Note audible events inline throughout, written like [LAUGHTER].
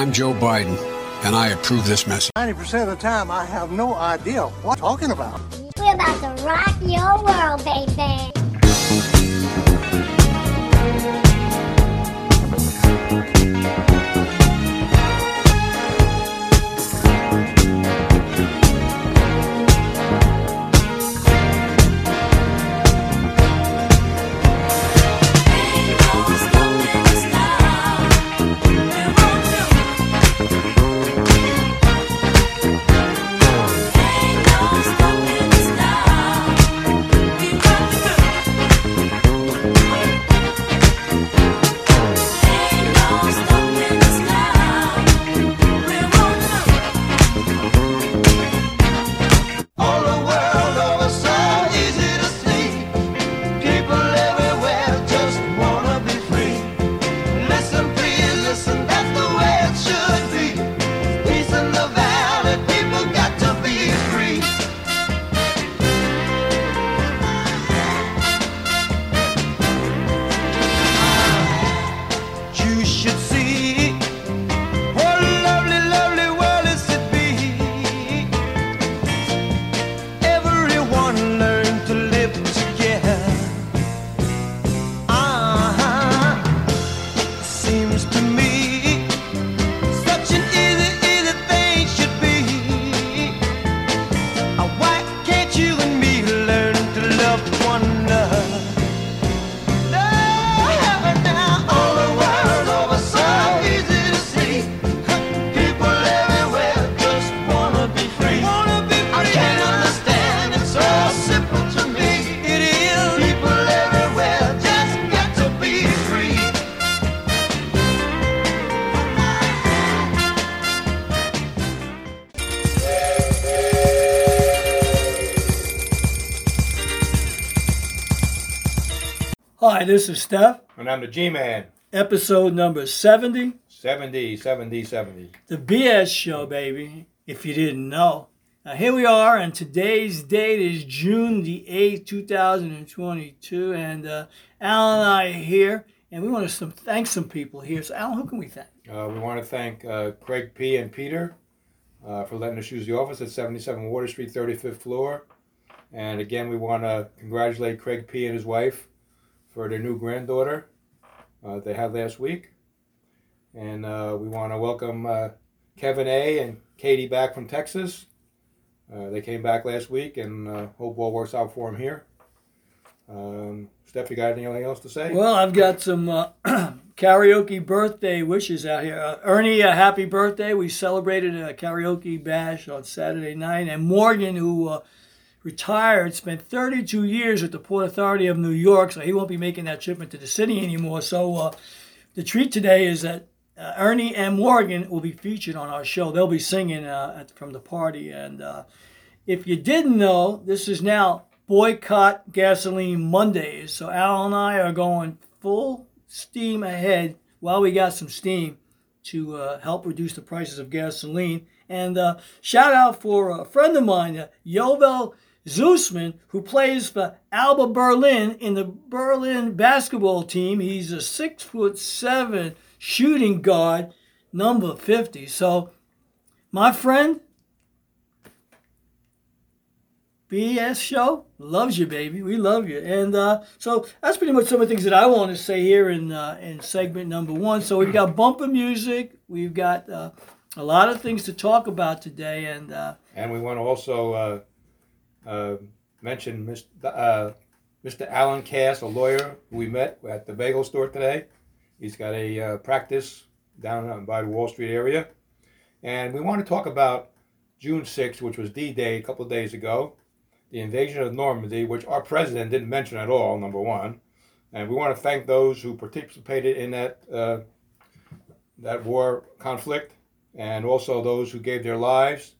I'm Joe Biden, and I approve this message. 90% of the time, I have no idea what I'm talking about. We're about to rock your world, baby. All Hi, this is Steph, And I'm the G-Man. episode number 70, 70, 70, 70. the BS show, baby, if you didn't know. Now, here we are, and today's date is June the 8th, 2022, and uh, Alan and I are here, and we want to some, thank some people here. So, Alan, who can we thank? Uh, we want to thank uh, Craig P. and Peter uh, for letting us use the office at 77 Water Street, 35th floor. And again, we want to congratulate Craig P. and his wife for their new granddaughter uh, they had last week. And uh, we want to welcome uh, Kevin A. and Katie back from Texas. Uh, they came back last week, and uh, hope all works out for them here. Um, Steph, you got anything else to say? Well, I've got some [CLEARS THROAT] karaoke birthday wishes out here. Uh, Ernie, a happy birthday. We celebrated a karaoke bash on Saturday night. And Morgan, who uh, retired, spent 32 years with the Port Authority of New York, so he won't be making that trip into the city anymore. So uh, the treat today is that uh, Ernie and Morgan will be featured on our show. They'll be singing uh, at, from the party. And uh, if you didn't know, this is now Boycott Gasoline Mondays. So Al and I are going full steam ahead while we got some steam to uh, help reduce the prices of gasoline. And uh, shout out for a friend of mine, uh, Yovel Zoosman, who plays for Alba Berlin in the Berlin basketball team. He's a six foot seven shooting guard, number 50. So, my friend, BS show loves you, baby. We love you, and uh, so that's pretty much some of the things that I want to say here in uh, in segment number one. So we've got [CLEARS THROAT] bumper music, we've got uh, a lot of things to talk about today, and uh, And we want to also uh, uh, mention Mr. Uh, Mr. Alan Cass, a lawyer we met at the bagel store today. He's got a uh, practice down uh, by the Wall Street area. And we want to talk about June 6th, which was D Day a couple of days ago, the invasion of Normandy, which our president didn't mention at all, number one. And we want to thank those who participated in that, uh, that war conflict and also those who gave their lives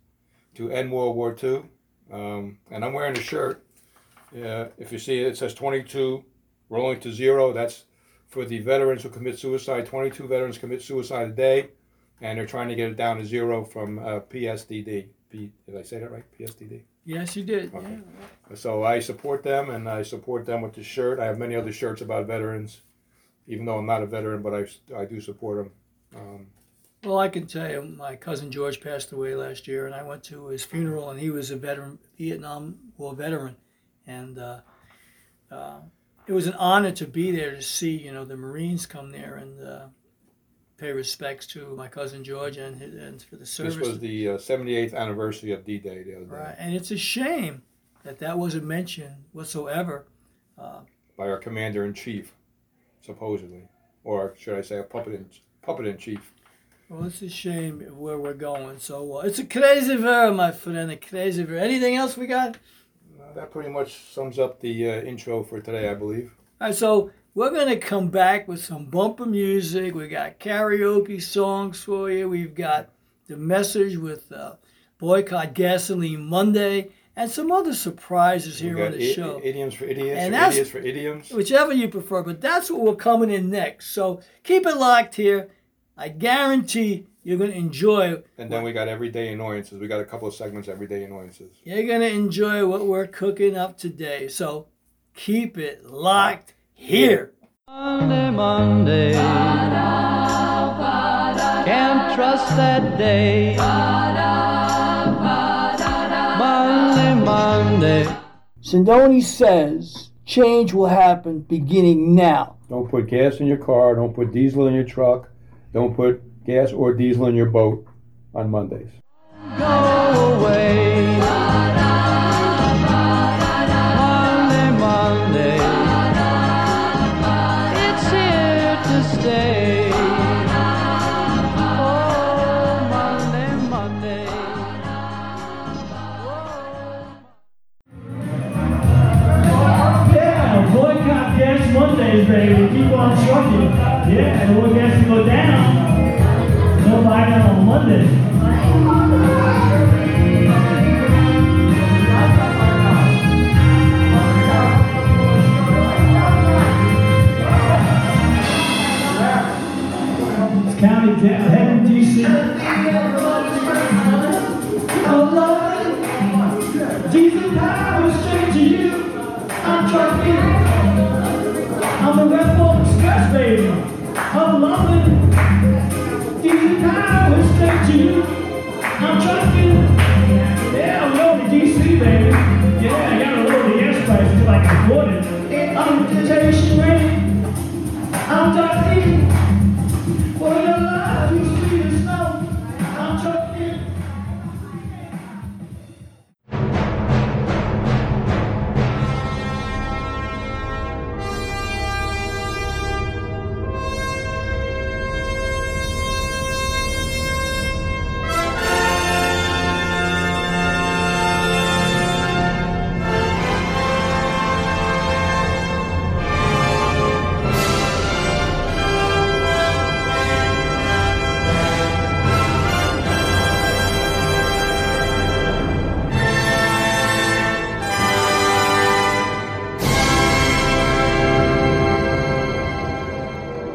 to end World War II. Um, and I'm wearing a shirt. Uh, if you see it, it says 22 rolling to zero. That's for the veterans who commit suicide. 22 veterans commit suicide a day, and they're trying to get it down to zero from uh, PSDD. P, did I say that right? PSDD. yes, you did. Okay. Yeah. So I support them, and I support them with the shirt. I have many other shirts about veterans, even though I'm not a veteran, but I, I do support them. Um, Well, I can tell you, my cousin George passed away last year, and I went to his funeral, and he was a veteran, Vietnam War veteran, and uh, uh, it was an honor to be there to see, you know, the Marines come there and uh, pay respects to my cousin George and his, and for the service. This was the uh, 78th anniversary of D-Day the other day right, and it's a shame that that wasn't mentioned whatsoever. by our commander in chief, supposedly, or should I say, a puppet in puppet in chief. Well, it's a shame where we're going. So uh, it's a crazy ver, my friend, a crazy ver. Anything else we got? Uh, that pretty much sums up the uh, intro for today, I believe. All right, so we're gonna come back with some bumper music. We got karaoke songs for you. We've got the message with uh, boycott gasoline Monday, and some other surprises here on the i- show. idioms for idiots, And or idiots for idioms. whichever you prefer. But that's what we're coming in next. So keep it locked here. I guarantee you're gonna enjoy. And then we got everyday annoyances. We got a couple of segments, everyday annoyances. You're gonna enjoy what we're cooking up today. So keep it locked here. Monday, Monday. Can't trust that day. Monday, Monday. Sindoni says change will happen beginning now. Don't put gas in your car. Don't put diesel in your truck. Don't put gas or diesel in your boat on Mondays.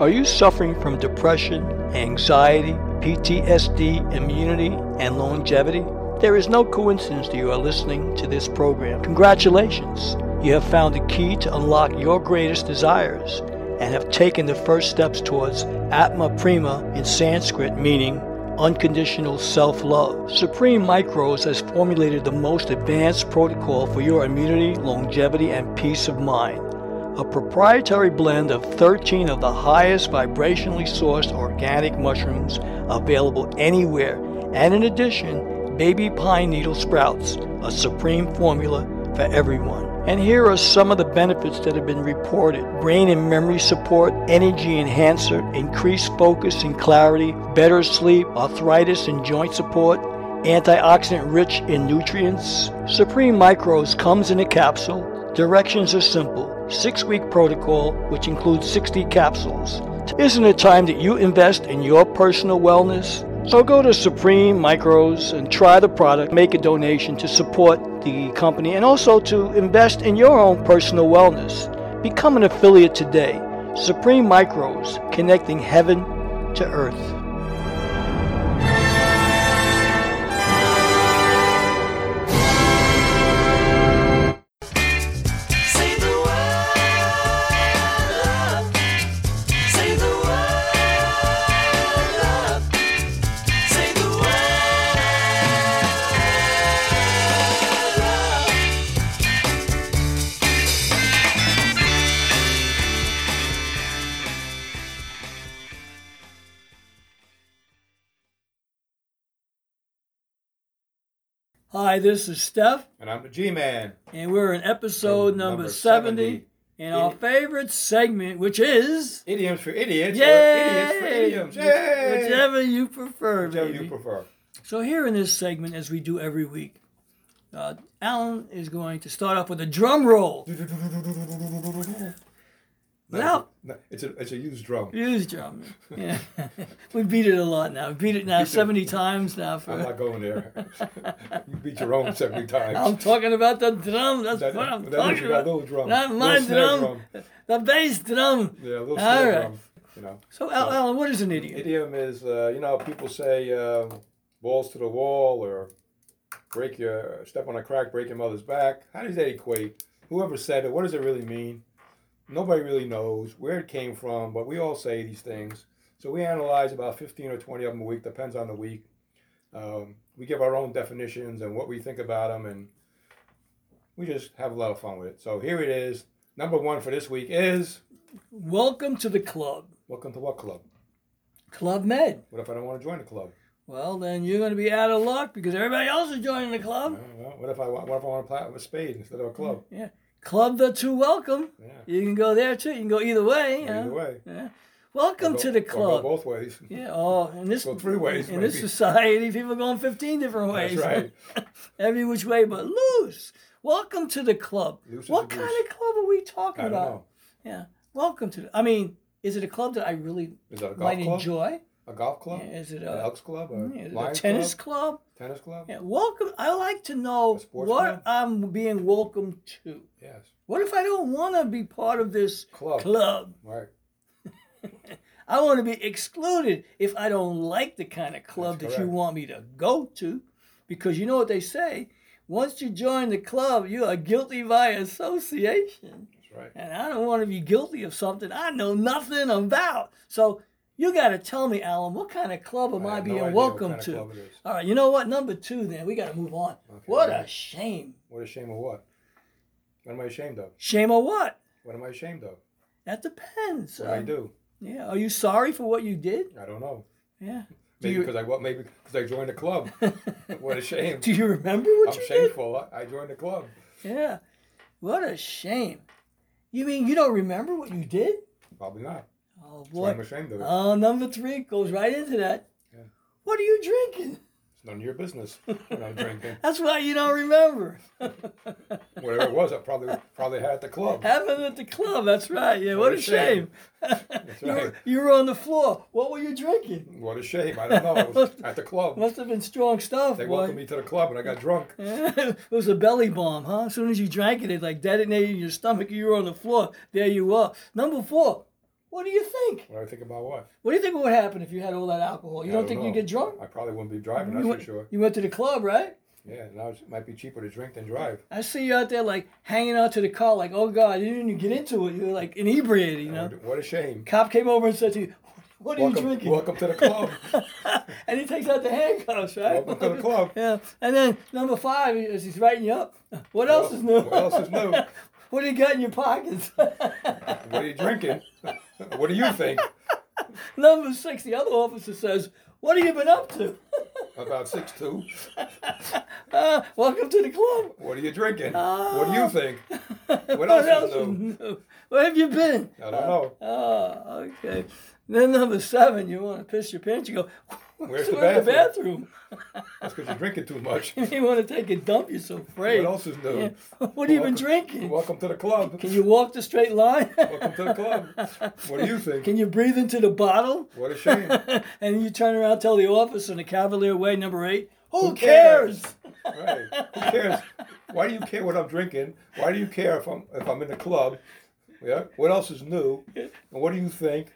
Are you suffering from depression, anxiety, PTSD, immunity, and longevity? There is no coincidence that you are listening to this program. Congratulations! You have found the key to unlock your greatest desires and have taken the first steps towards Atma Prema in Sanskrit, meaning unconditional self love. Supreme Micros has formulated the most advanced protocol for your immunity, longevity, and peace of mind a proprietary blend of 13 of the highest vibrationally sourced organic mushrooms available anywhere, and in addition, baby pine needle sprouts, a supreme formula for everyone. And here are some of the benefits that have been reported brain and memory support, energy enhancer, increased focus and clarity, better sleep, arthritis and joint support, antioxidant rich in nutrients. Supreme Micros comes in a capsule. Directions are simple. Six week protocol, which includes 60 capsules. Isn't it time that you invest in your personal wellness? So go to Supreme Micros and try the product, make a donation to support the company, and also to invest in your own personal wellness. Become an affiliate today. Supreme Micros, connecting heaven to earth. Hi, this is Steph, And I'm the G-Man. and we're in episode Number number, 70, 70. in our favorite segment, which is Idioms for idiots. Or Yay! idiots for idioms. Yay! whichever you prefer, Whichever baby. you prefer. So here in this segment, as we do every week, uh, Alan is going to start off with a drum roll. [LAUGHS] Without No, it's a it's a used drum. use drum. [LAUGHS] Yeah, [LAUGHS] we beat it a lot now. We beat it now seventy times now. I'm not going there. [LAUGHS] you beat your own seventy times. I'm talking about the drum. That's that, what I'm that talking you got a about. little drum. Not my snare drum. The bass drum. Yeah, a little All right. drum. You know. So, Al- Alan, what is an idiot? Idiom is, uh, you know, people say uh, balls to the wall or break your step on a crack, break your mother's back. How does that equate? Whoever said it, what does it really mean? Nobody really knows where it came from, but we all say these things. So we analyze about 15 or 20 of them a week, depends on the week. Um, we give our own definitions and what we think about them, and we just have a lot of fun with it. So here it is. Number one for this week is Welcome to the club, Welcome to what club? Club Med. What if I don't want to join the club? Well, then you're going to be out of luck because everybody else is joining the club. Uh, well, what if I what if I want to play with a spade instead of a club? Yeah, club the two welcome. Yeah. You can go there too. You can go either way. Either know. way. Yeah. Welcome Or to the go club. both ways. [LAUGHS] Yeah. Oh, in this Go three ways, in this society, people are going 15 different ways. That's right. [LAUGHS] Every which way but loose. Welcome to the club. Loose what kind goose. of club are we talking I don't about? know. Yeah. Welcome to. The, I mean, is it a club that I really Is that a golf might club? enjoy? A golf club? Yeah, is it An a, Elks club? A is a tennis club? club? Tennis club? Yeah. Welcome. I like to know what club? I'm being welcomed to. Yes. What if I don't want to be part of this Club. club? Right. [LAUGHS] I want to be excluded if I don't like the kind of club That's that you want me to go to. Because you know what they say? Once you join the club, you are guilty by association. That's right. And I don't want to be guilty of something I know nothing about. So you got to tell me, Alan, what kind of club am I I, no being idea welcome to? club it is. All right, you know what? Number two, then we got to move on. what a shame. What a shame of what? What am I ashamed of? Shame of what? What am I ashamed of? That depends. What I Um, do? Yeah. Are you sorry for what you did? I don't know. Yeah. Maybe because I what? Maybe because I joined the club. [LAUGHS] what a shame. do you remember what I'm you did? shameful. I I joined the club. Yeah. What a shame. You mean you don't remember what you did? Probably not. Oh why I'm boy. ashamed of it. Oh, number three goes right into that. Yeah. What are you drinking? It's none of your business. When I'm drinking. [LAUGHS] That's why you don't remember. [LAUGHS] Whatever it was, I probably probably had at the club. Happened at the club. That's right. Yeah. What, a shame. [LAUGHS] you, right. were, you were on the floor. What were you drinking? What a shame. I don't know. At the club. Must have been strong stuff. They boy. welcomed me to the club and I got drunk. it was a belly bomb, huh? As soon as you drank it, it like detonated in your stomach. You were on the floor. There you are. Number four. What do you think? What do I think about what? What do you think would happen if you had all that alcohol? You I don't, think know. you'd get drunk? I probably wouldn't be driving, you that's went, for sure. You went to the club, right? Yeah, now it might be cheaper to drink than drive. I see you out there like hanging out to the car, like, oh God, you didn't even get into it. You were like inebriated, you know. What- What a shame. Cop came over and said to you, "What are Welcome, you drinking?" welcome to the club. [LAUGHS] and he takes out the handcuffs, right? welcome to the club. [LAUGHS] Yeah. And then number five is he's writing you up. What else is new? What else is new? [LAUGHS] what do you got in your pockets? What are you drinking? What do you think? [LAUGHS] number six, the other officer says, "What have you been up to?" [LAUGHS] About six two. [LAUGHS] Uh, welcome to the club. What are you drinking? what do you think? What What else else is is new? new? Where have you been? I don't know. Oh, okay. Then number seven, you want to piss your pants. You go, [LAUGHS] Where's the bathroom? the bathroom?" [LAUGHS] That's because you're drinking too much. [LAUGHS] you want to take a dump. You're so afraid. What else is new? Yeah. What have you been drinking? Welcome to the club. Can you walk the straight line? Welcome to the club. What do you think? Can you breathe into the bottle? What a shame. and you turn around, tell the officer in the cavalier way, number eight, who, Who cares? cares? Right. Who cares? Why do you care what I'm drinking? Why do you care if I'm if I'm in the club? Yeah. What else is new? And what do you think?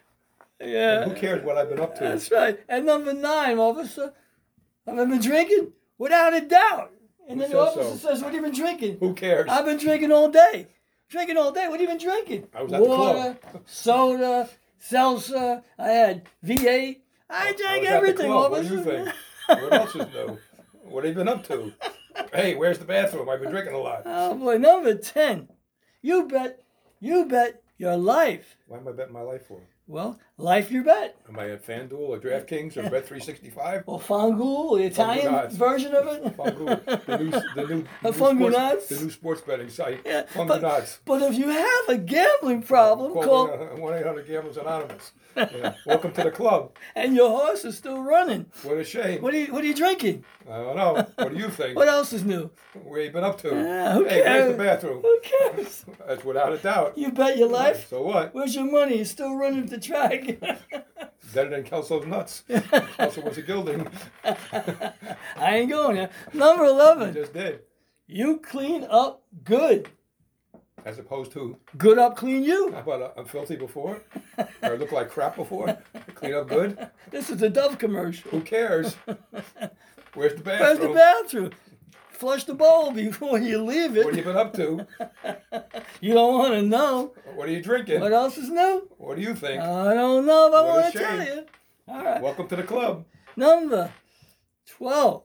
Yeah. Who cares what I've been up to? That's right. And number nine, officer, I've I been drinking? Without a doubt. And Who then the officer so? says, what have you been drinking? Who cares? I've been drinking all day. Drinking all day. What have you been drinking? I was at the Water, soda, seltzer. I had V8. I I drank the everything, club. What officer. do you think? [LAUGHS] What else is new? What have you been up to? Hey, where's the bathroom? I've been drinking a lot. Oh boy, number ten. You bet, you bet your life. Why am I betting my life for? Well, Life your bet. Am I at FanDuel or DraftKings or Bet365? Or Fangool, the Italian version of it. Fungu, the new, the new, [LAUGHS] the new sports, the new sports betting site. Yeah, Fungonuts. But if you have a gambling problem, Call call, one eight hundred Gamblers Anonymous. Yeah. Welcome to the club. [LAUGHS] and your horse is still running. What a shame. What are you What are you drinking? I don't know. What do you think? What else is new? Where you been up to? Ah, who hey, cares? where's the bathroom? Who cares? [LAUGHS] That's without a doubt. You bet your life. So what? Where's your money? You're still running the track. Better than Kelso's nuts. Kelso was a gilding. I ain't going there. Number I 11. just did. You clean up good. As opposed to, Good up, clean you. how about uh, I'm filthy before? Or I look like crap before? Clean up good? [LAUGHS] This is a Dove commercial. Who cares? [LAUGHS] Where's the bathroom? Where's the bathroom? Flush the bowl [LAUGHS] before you leave it. What have you been up to? [LAUGHS] You don't want to know. What are you drinking? What else is new? What do you think? I don't know if I What want to tell you. All right. Welcome to the club. Number 12.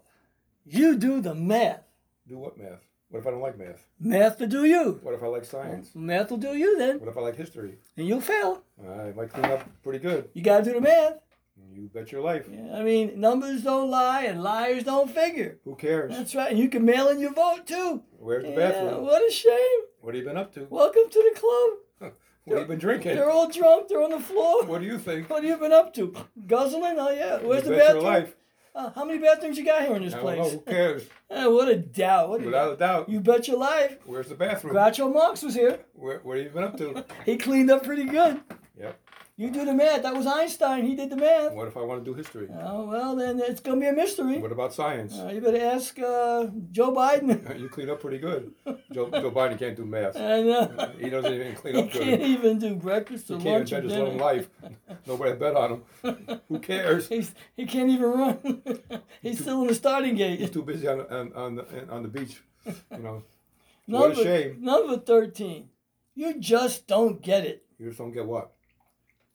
You do the math. Do what math? What if I don't like math? Math to do you. What if I like science? Math will do you then. What if I like history? And you'll fail. I might clean up pretty good. You got to do the math. You bet your life. I mean, numbers don't lie and liars don't figure. Who cares? That's right. And you can mail in your vote too. Where's the Yeah, bathroom? what a shame. What have you been up to? Welcome to the club. [LAUGHS] What have you been drinking? They're all drunk. They're on the floor. What do you think? What have you been up to? Guzzling? Oh, yeah. Where's you the bet bathroom? your life. Uh, how many bathrooms you got here in this don't know. place? Who cares? [LAUGHS] Eh, what a doubt. What a Without a doubt. You bet your life. Where's the bathroom? Groucho Marx was here. Where, what have you been up to? [LAUGHS] He cleaned up pretty good. You do the math. That was Einstein. He did the math. What if I want to do history? Oh, well, then it's going to be a mystery. What about science? Uh, you better ask uh, Joe Biden. [LAUGHS] You clean up pretty good. Joe, Joe Biden can't do math. and uh, He doesn't even [LAUGHS] clean up he up can't even do breakfast or He can't lunch or invent his own life. [LAUGHS] Nobody bet on him. Who cares? He's, he can't even run. He's still in the starting gate. He's too busy on, on, on, the, on the beach. You know, Number, what a shame. Number 13. You just don't get it. You just don't get what?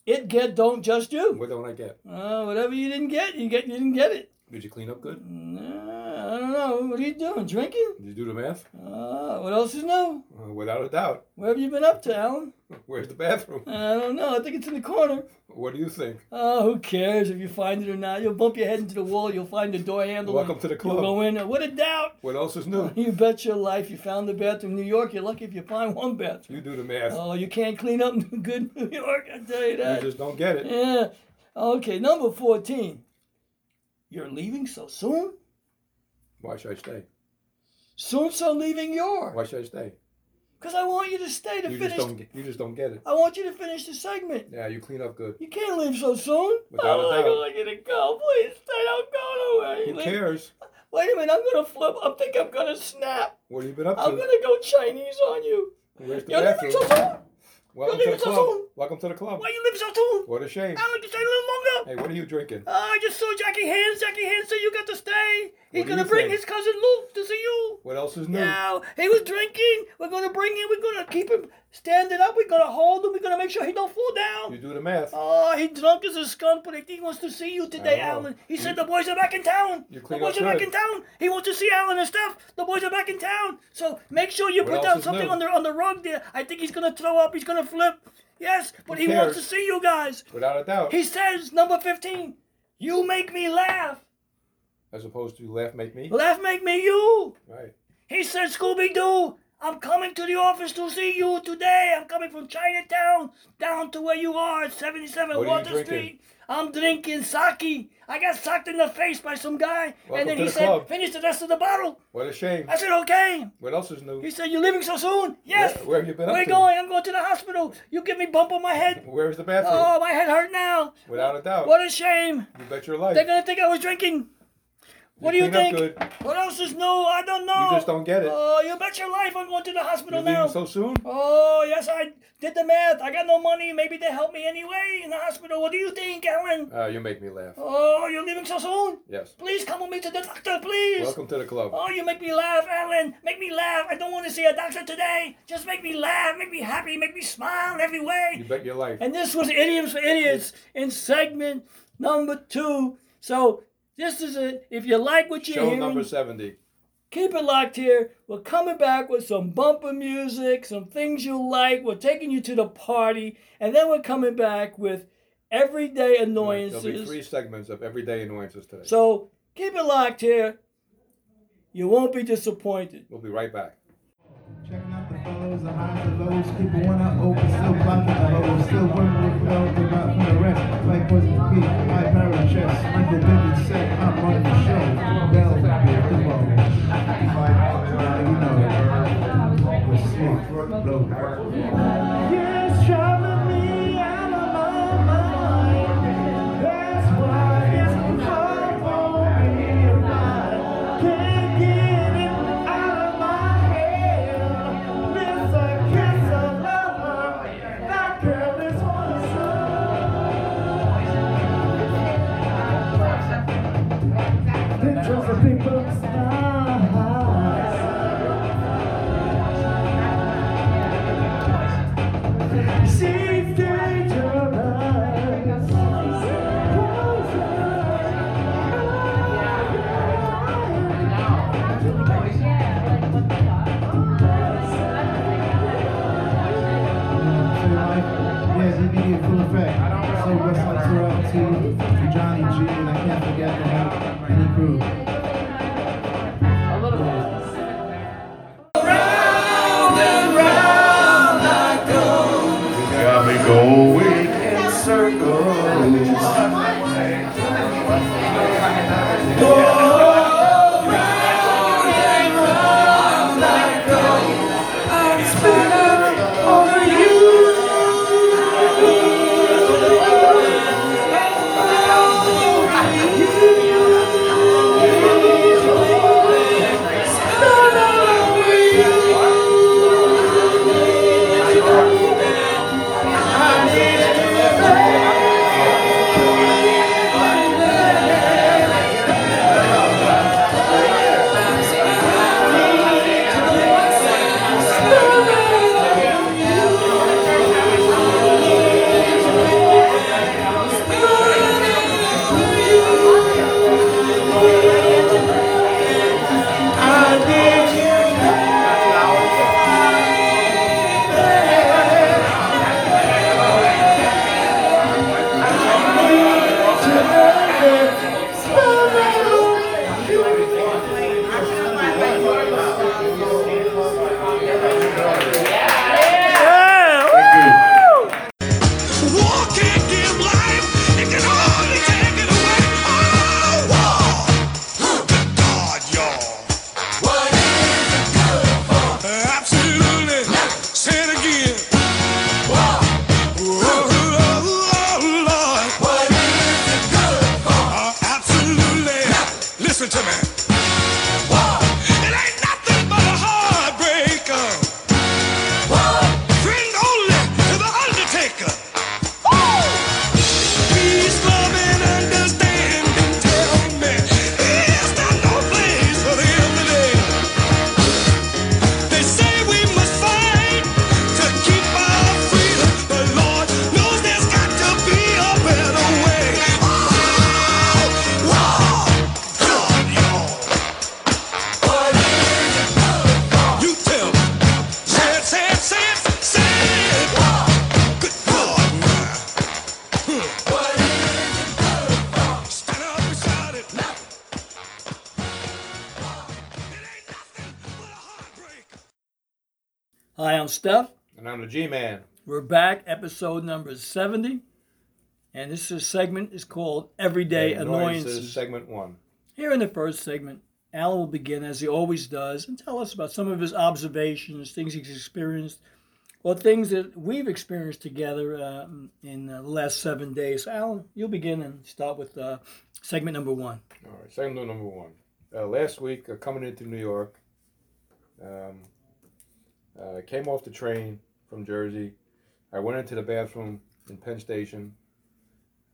It get don't just you. What don't I get? Uh, whatever you didn't get, you get you didn't get it. Did you clean up good? Nah, I don't know. What are you doing? Drinking? Did you do the math? Uh, what else is new? Uh, without a doubt. Where have you been up to, Alan? [LAUGHS] Where's the bathroom? I don't know. I think it's in the corner. What do you think? Oh, who cares if you find it or not? You'll bump your head into the wall. You'll find the door handle. Welcome to the club. You'll go in. What a doubt. What else is new? [LAUGHS] You bet your life you found the bathroom New York. You're lucky if you find one bathroom. You do the math. Oh, you can't clean up [LAUGHS] good New York, I tell you that. You just don't get it. Yeah. Okay, number 14. You're leaving so soon? Why should I stay? Soon so leaving your. Why should I stay? Because I want you to stay to You finish. just don't. You just don't get it. I want you to finish the segment. Yeah, you clean up good. You can't leave so soon. Without a oh, doubt. you to go. Please stay. Don't go nowhere. Who Leave- cares? Wait a minute. I'm going to flip. I think I'm going to snap. What have you been up to? I'm going to go Chinese on you. Where's the You're bathroom? so soon. Welcome You're to the so club. soon. Welcome to the club. Why you leave so soon? What a shame. I want to stay a little longer. Hey, what are you drinking? Uh, I just saw Jackie Hands. Jackie Hands said you got to stay. He's going to bring his cousin Luke to see you. What else is new? Now, he was drinking. We're going to bring him. We're going to keep him standing up. We're going to hold him. We're going to make sure he don't fall down. You do the math. Oh, he drunk as a skunk, but I think he wants to see you today, oh. Alan. He said the boys are back in town. You The boys are back in town. He wants to see Alan and stuff. The boys are back in town. So make sure you What put down something new? on the on the rug there. I think he's gonna throw up. He's gonna flip. Yes, but Who he wants to see you guys. Without a doubt. He says number fifteen. You make me laugh. As opposed to laugh make me. Laugh make me you. Right. He said, Scooby Doo, I'm coming to the office to see you today. I'm coming from Chinatown down to where you are at 77 What are Water? Street. I'm drinking sake. I got socked in the face by some guy, Welcome and then he the said, club. finish the rest of the bottle. What a shame. I said, okay. What else is new? He said, you're leaving so soon? Yes. Where, where have you been Where up you going? I'm going to the hospital. You give me bump on my head. [LAUGHS] Where's the bathroom? Oh, my head hurt now. Without a doubt. What a shame. You bet your life. They're going to think I was drinking. What do you think? What else is new? I don't know. You just don't get it. Oh, you bet your life I'm going to the hospital You're now. leaving so soon? Oh, yes, I did the math. I got no money. Maybe they help me anyway in the hospital. What do you think, Alan? Uh, you make me laugh. Oh, you're leaving so soon? Yes. Please come with me to the doctor, please. Welcome to the club. Oh, you make me laugh, Alan. Make me laugh. I don't want to see a doctor today. Just make me laugh, make me happy, make me smile every way. You bet your life. And this was Idioms for Idiots in segment number two. So this is it. If you like what you're Show hearing, number 70. Keep it locked here. We're coming back with some bumper music, some things you like. We're taking you to the party. And then we're coming back with everyday annoyances. There'll be three segments of everyday annoyances today. So keep it locked here. You won't be disappointed. we'll be right back. Out the highs and lows. People want to open, still blocking the lows. Still working with flow, the rock from the rest. Like Poison P, high power chest. Michael Bivens said, I'm running the show. Bell. You know, the slick, blow. Back, episode number 70. And this is segment is called Everyday Annoyances. Segment one. Here in the first segment, Alan will begin, as he always does, and tell us about some of his observations, things he's experienced, or things that we've experienced together um, in the last seven days. Alan, you'll begin and start with uh, segment number one. All right, segment number one. Uh, last week, uh, coming into New York, um, uh, came off the train from Jersey. I went into the bathroom in Penn Station.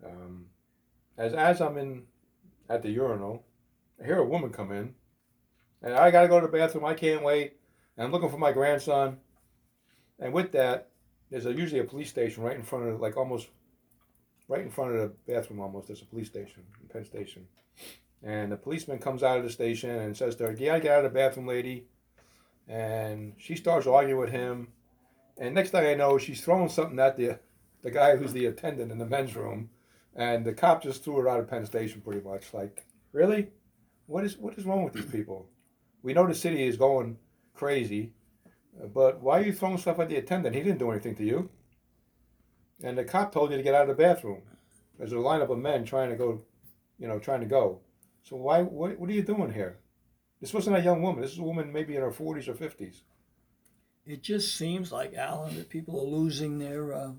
Um, as as I'm in at the urinal, I hear a woman come in, and I gotta go to the bathroom. I can't wait. And I'm looking for my grandson. And with that, there's a, usually a police station right in front of, like almost, right in front of the bathroom. Almost there's a police station, in Penn Station. And the policeman comes out of the station and says to her, "Yeah, I get out of the bathroom, lady." And she starts arguing with him. And next thing I know, she's throwing something at the the guy who's the attendant in the men's room, and the cop just threw her out of Penn Station pretty much. Like, really? What is what is wrong with these people? We know the city is going crazy, but why are you throwing stuff at the attendant? He didn't do anything to you. And the cop told you to get out of the bathroom. There's a lineup of men trying to go, you know, trying to go. So why? What, what are you doing here? This wasn't a young woman. This is a woman maybe in her 40s or 50s. It just seems like Alan that people are losing their uh,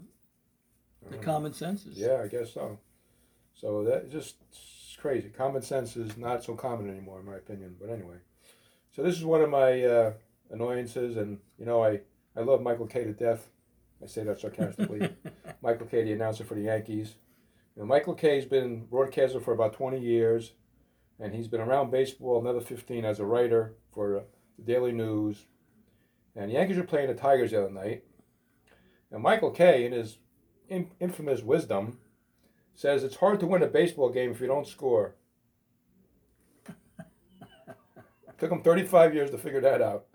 their common senses. Yeah, I guess so. So that just it's crazy. Common sense is not so common anymore, in my opinion. But anyway, so this is one of my uh, annoyances, and you know, I I love Michael Kay to death. I say that sarcastically. [LAUGHS] Michael Kay, the announcer for the Yankees. You know, Michael Kay's been broadcaster for about 20 years, and he's been around baseball another 15 as a writer for uh, the Daily News. And the Yankees were playing the Tigers the other night. And Michael Kay, in his in- infamous wisdom, says it's hard to win a baseball game if you don't score. [LAUGHS] Took him 35 years to figure that out.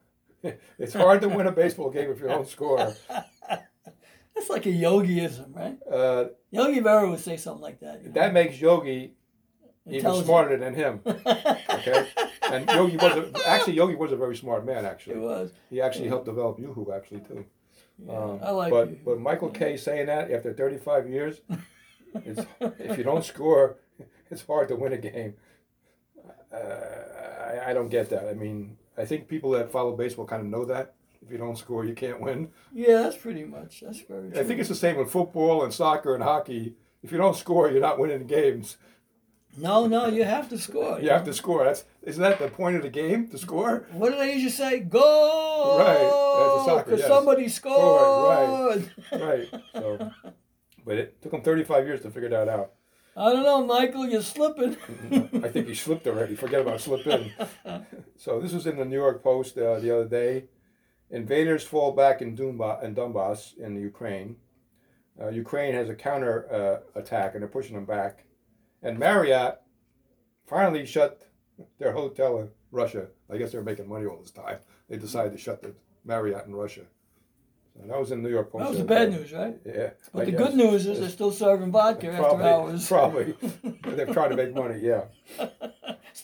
[LAUGHS] it's hard to win a baseball game if you don't score. [LAUGHS] That's like a yogiism, right? Uh, Yogi Berra would say something like that. you know? that makes Yogi even smarter than him. Okay, [LAUGHS] and Yogi was a, actually Yogi was a very smart man. Actually, It was. he actually helped develop Yoo-Hoo actually too. Um, I like but you. but Michael Kay saying that after 35 years, [LAUGHS] it's, if you don't score, [LAUGHS] it's hard to win a game. Uh, I, I don't get that. I mean, I think people that follow baseball kind of know that. If you don't score, you can't win. Yeah, that's pretty much. That's very true. I think it's the same with football and soccer and hockey. If you don't score, you're not winning games. No, no, you have to score. You have to score. That's isn't that the point of the game to score? What do they usually say? Go! Right, that's a soccer, Because yes. somebody scored. Scored, Right. So, [LAUGHS] but it took him 35 years to figure that out. I don't know, Michael, you're slipping. I think he slipped already. Forget about slipping. [LAUGHS] so this was in the New York Post uh, the other day. Invaders fall back in Donbass, in Donbass in Ukraine. Uh, Ukraine has a counter uh, attack and they're pushing them back. And Marriott finally shut their hotel in Russia. I guess they were making money all this time. They decided to shut the Marriott in Russia. So that was in the New York Post. That was the bad news, right? Yeah. But I the guess. good news is they're still serving vodka after Probably, hours. probably. [LAUGHS] They're trying to make money, yeah. so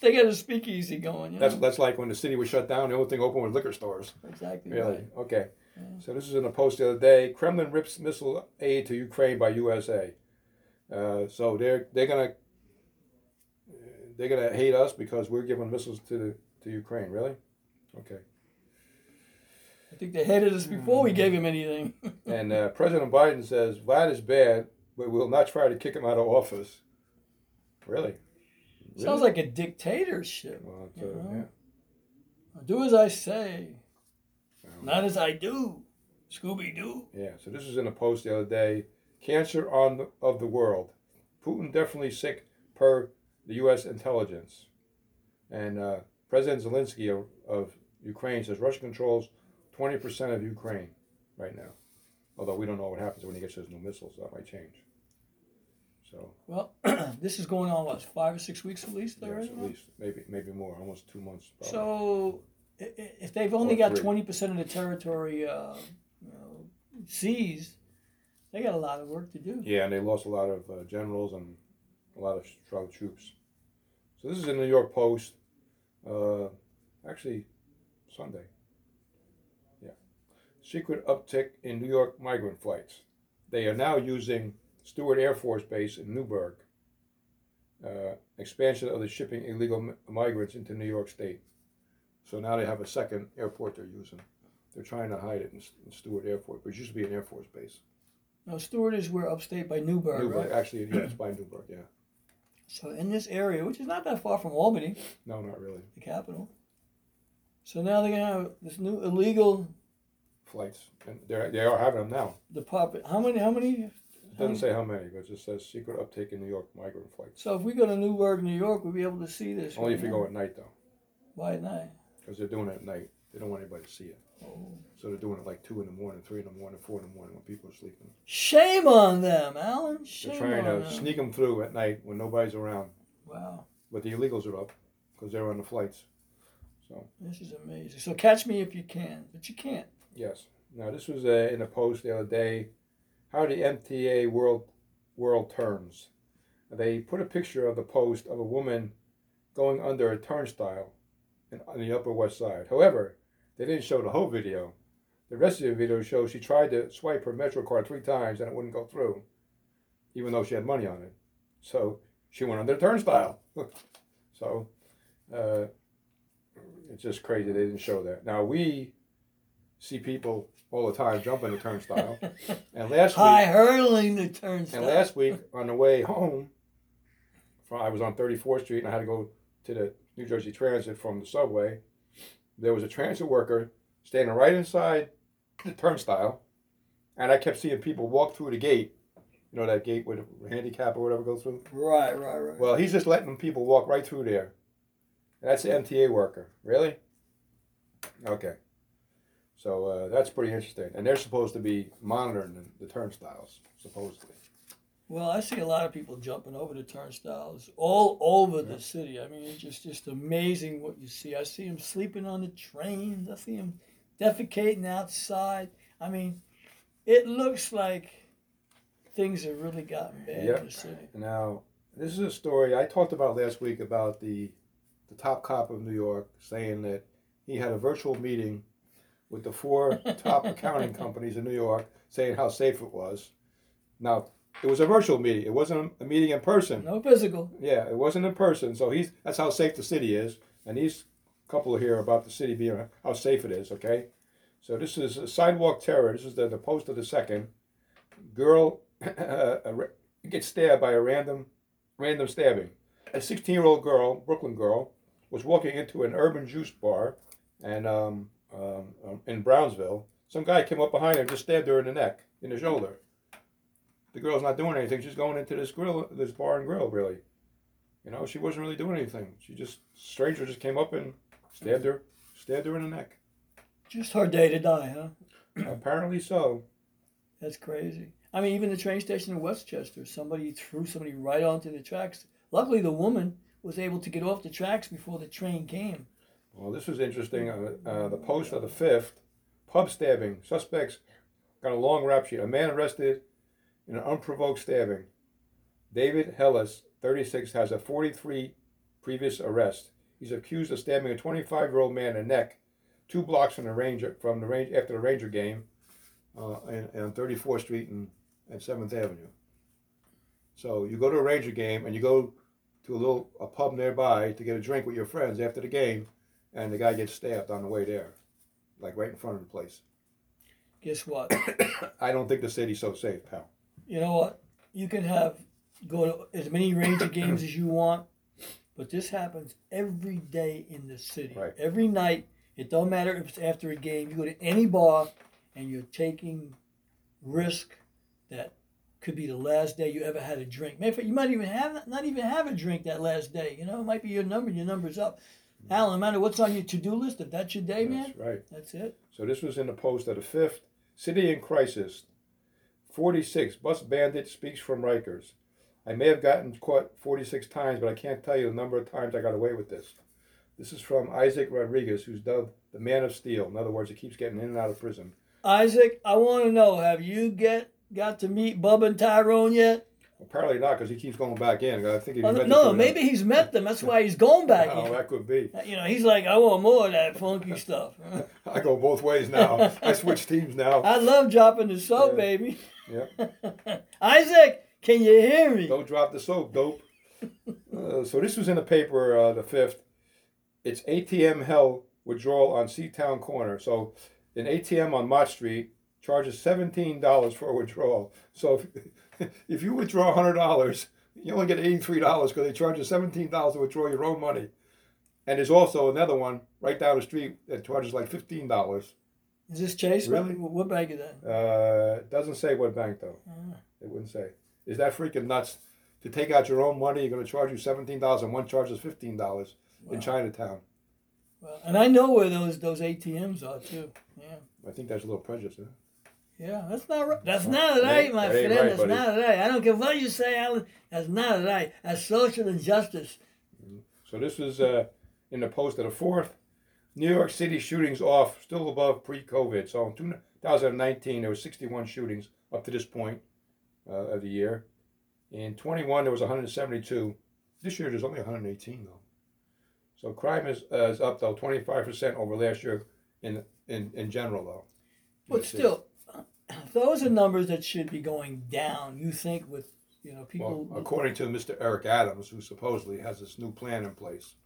they got a speakeasy going. You That's know? that's like when the city was shut down. The only thing open was liquor stores. exactly Really? right. Okay. So this is in a post the other day. Kremlin rips missile aid to Ukraine by USA. Uh, so they're they're gonna they're gonna hate us because we're giving missiles to the, to Ukraine. Really? Okay. I think they hated us before we gave him anything. [LAUGHS] And uh, President Biden says Vlad is bad, but we'll not try to kick him out of office. Really? Sounds like a dictatorship. Well, it's, you uh, know? yeah. Do as I say, not as I do. Scooby Doo. Yeah, so this was in a post the other day. Cancer on the, of the world. Putin definitely sick per the U.S. intelligence. And uh, President Zelensky of, of Ukraine says Russia controls 20% of Ukraine right now. Although we don't know what happens when he gets his new missiles. That might change. So, Well, [CLEARS THROAT] this is going on what five or six weeks at least yes, at least, maybe maybe more, almost two months. Probably. So, if they've only Or got twenty percent of the territory, uh, you know, seized, they got a lot of work to do. Yeah, and they lost a lot of uh, generals and a lot of strong troops. So this is in the New York Post. Uh, actually, Sunday. Yeah. Secret uptick in New York migrant flights. They are now using Stewart Air Force Base in Newburgh. Uh, expansion of the shipping illegal mi- migrants into New York State. So now they have a second airport they're using. They're trying to hide it in, in Stewart Air Force, but it used to be an Air Force base. Now, Stewart is where upstate by Newburgh, Newburgh, right? actually, yeah, it's by Newburgh, yeah. So in this area, which is not that far from Albany, No, not really. the capital. So now they're gonna have this new illegal Flights, and they're, they are having them now. department. How many? How many? It doesn't say how many, but it just says secret uptake in New York migrant flights. So if we go to Newburgh, New York, we'll be able to see this. Only right if you now. go at night, though, Why at night? because they're doing it at night. They don't want anybody to see it. So they're doing it like 2 in the morning, 3 in the morning, 4 in the morning when people are sleeping. Shame on them, Alan. Shame They're trying on to them. sneak them through at night when nobody's around. Wow, But the illegals are up because they're on the flights. So, this is amazing. So catch me if you can, but you can't. yes. Now, this was uh, in a post the other day. how the MTA world world turns. They put a picture of the post of a woman going under a turnstile in, on the Upper West Side. However, they didn't show the whole video. The rest of the video shows she tried to swipe her Metro card three times and it wouldn't go through, even though she had money on it. So she went under the turnstile. [LAUGHS] so uh, it's just crazy they didn't show that. Now we see people all the time jumping the turnstile. [LAUGHS] and last High week, hurling the turnstile. and last week on the way home, from I was on 34th Street and I had to go to the New Jersey Transit from the subway. There was a transit worker standing right inside the turnstile, and I kept seeing people walk through the gate. You know that gate with a handicap or whatever goes through. Right, right, right. Well, he's just letting people walk right through there. That's the MTA worker. Really? Okay. So uh, that's pretty interesting. And they're supposed to be monitoring the, the turnstiles, supposedly. Well, I see a lot of people jumping over the turnstiles all over the city. I mean, it's just just amazing what you see. I see them sleeping on the trains. I see them defecating outside. I mean, it looks like things have really gotten bad Yep. in the city. Now, this is a story I talked about last week about the the top cop of New York saying that he had a virtual meeting with the four top [LAUGHS] accounting companies in New York saying how safe it was. Now, it was a virtual meeting. It wasn't a meeting in person. No physical. Yeah, it wasn't in person. So he's that's how safe the city is. And these couple here about the city being how safe it is. Okay, so this is a sidewalk terror. This is the, the post of the second. Girl [LAUGHS] gets stabbed by a random random stabbing. A 16 year old girl, Brooklyn girl, was walking into an urban juice bar, and um, um, um, in Brownsville, some guy came up behind her and just stabbed her in the neck, in the shoulder. The girl's not doing anything. She's going into this grill, this bar and grill, really. You know, she wasn't really doing anything. She just stranger just came up and stabbed her, stabbed her in the neck. Just her day to die, huh? [CLEARS THROAT] Apparently so. That's crazy. I mean, even the train station in Westchester, somebody threw somebody right onto the tracks. Luckily, the woman was able to get off the tracks before the train came. Well, this was interesting. Uh, uh, the post of the fifth, pub stabbing. Suspects got a long rap sheet. A man arrested in an unprovoked stabbing. David Hellis, 36, has a 43 previous arrest. He's accused of stabbing a 25 year old man in the neck, two blocks from the Ranger from the range after the Ranger game, uh, and, and on 34th Street and, and 7th Avenue. So you go to a Ranger game and you go to a little a pub nearby to get a drink with your friends after the game, and the guy gets stabbed on the way there, like right in front of the place. Guess what? [COUGHS] I don't think the city's so safe, pal. You know what? You can have go to as many Ranger [COUGHS] games as you want, but this happens every day in the city. Right. Every night. It don't matter if it's after a game. You go to any bar, and you're taking risk that could be the last day you ever had a drink. Matter of fact, you might even have not even have a drink that last day. You know, it might be your number. Your number's up. Mm-hmm. Alan, no matter what's on your to-do list, if that's your day, man, right. that's it. So this was in the post of the fifth. City in crisis. 46. Bus bandit speaks from Rikers. I may have gotten caught 46 times, but I can't tell you the number of times I got away with this. This is from Isaac Rodriguez, who's dubbed the Man of Steel. In other words, he keeps getting in and out of prison. Isaac, I want to know: Have you get got to meet Bub and Tyrone yet? Apparently not, because he keeps going back in. I think he Oh, no, maybe he's met them. That's why he's going [LAUGHS] back Oh, in. that could be. Uh, you know, he's like, I want more of that funky [LAUGHS] stuff. I go both ways now. I switch teams now. [LAUGHS] I love dropping the soap, Yeah. baby. Yeah. [LAUGHS] Isaac, can you hear me? Don't drop the soap, dope. Uh, so this was in the paper, uh, the fifth. It's ATM hell withdrawal on Seatown Corner. So an ATM on Mott Street charges seventeen dollars for a withdrawal. So if, [LAUGHS] if you withdraw hundred dollars, you only get eighty three dollars because they charge you seventeen dollars to withdraw your own money. And there's also another one right down the street that charges like fifteen dollars. Is this Chase? Really? What, what bank is that? Uh, doesn't say what bank though. It wouldn't say. Is that freaking nuts? To take out your own money, you're going to charge you seventeen dollars, and one charges fifteen dollars in Chinatown. Well, and I know where those those ATMs are too. Yeah. I think that's a little prejudice. Huh? Yeah, that's not right. That's not right, my that friend. right, that's buddy. not right. I don't care what you say, Alan. That's not right. That's social injustice. So this was uh, in the post of the fourth. New York City shootings off, still above pre-COVID. So in 2019, there were 61 shootings up to this point uh, of the year. In 21, there was 172. This year, there's only 118 though. So crime is, uh, is up though 25% over last year in in, in general though. But still, [CLEARS THROAT] those are numbers that should be going down. You think with you know people. Well, according to Mr. Eric Adams, who supposedly has this new plan in place,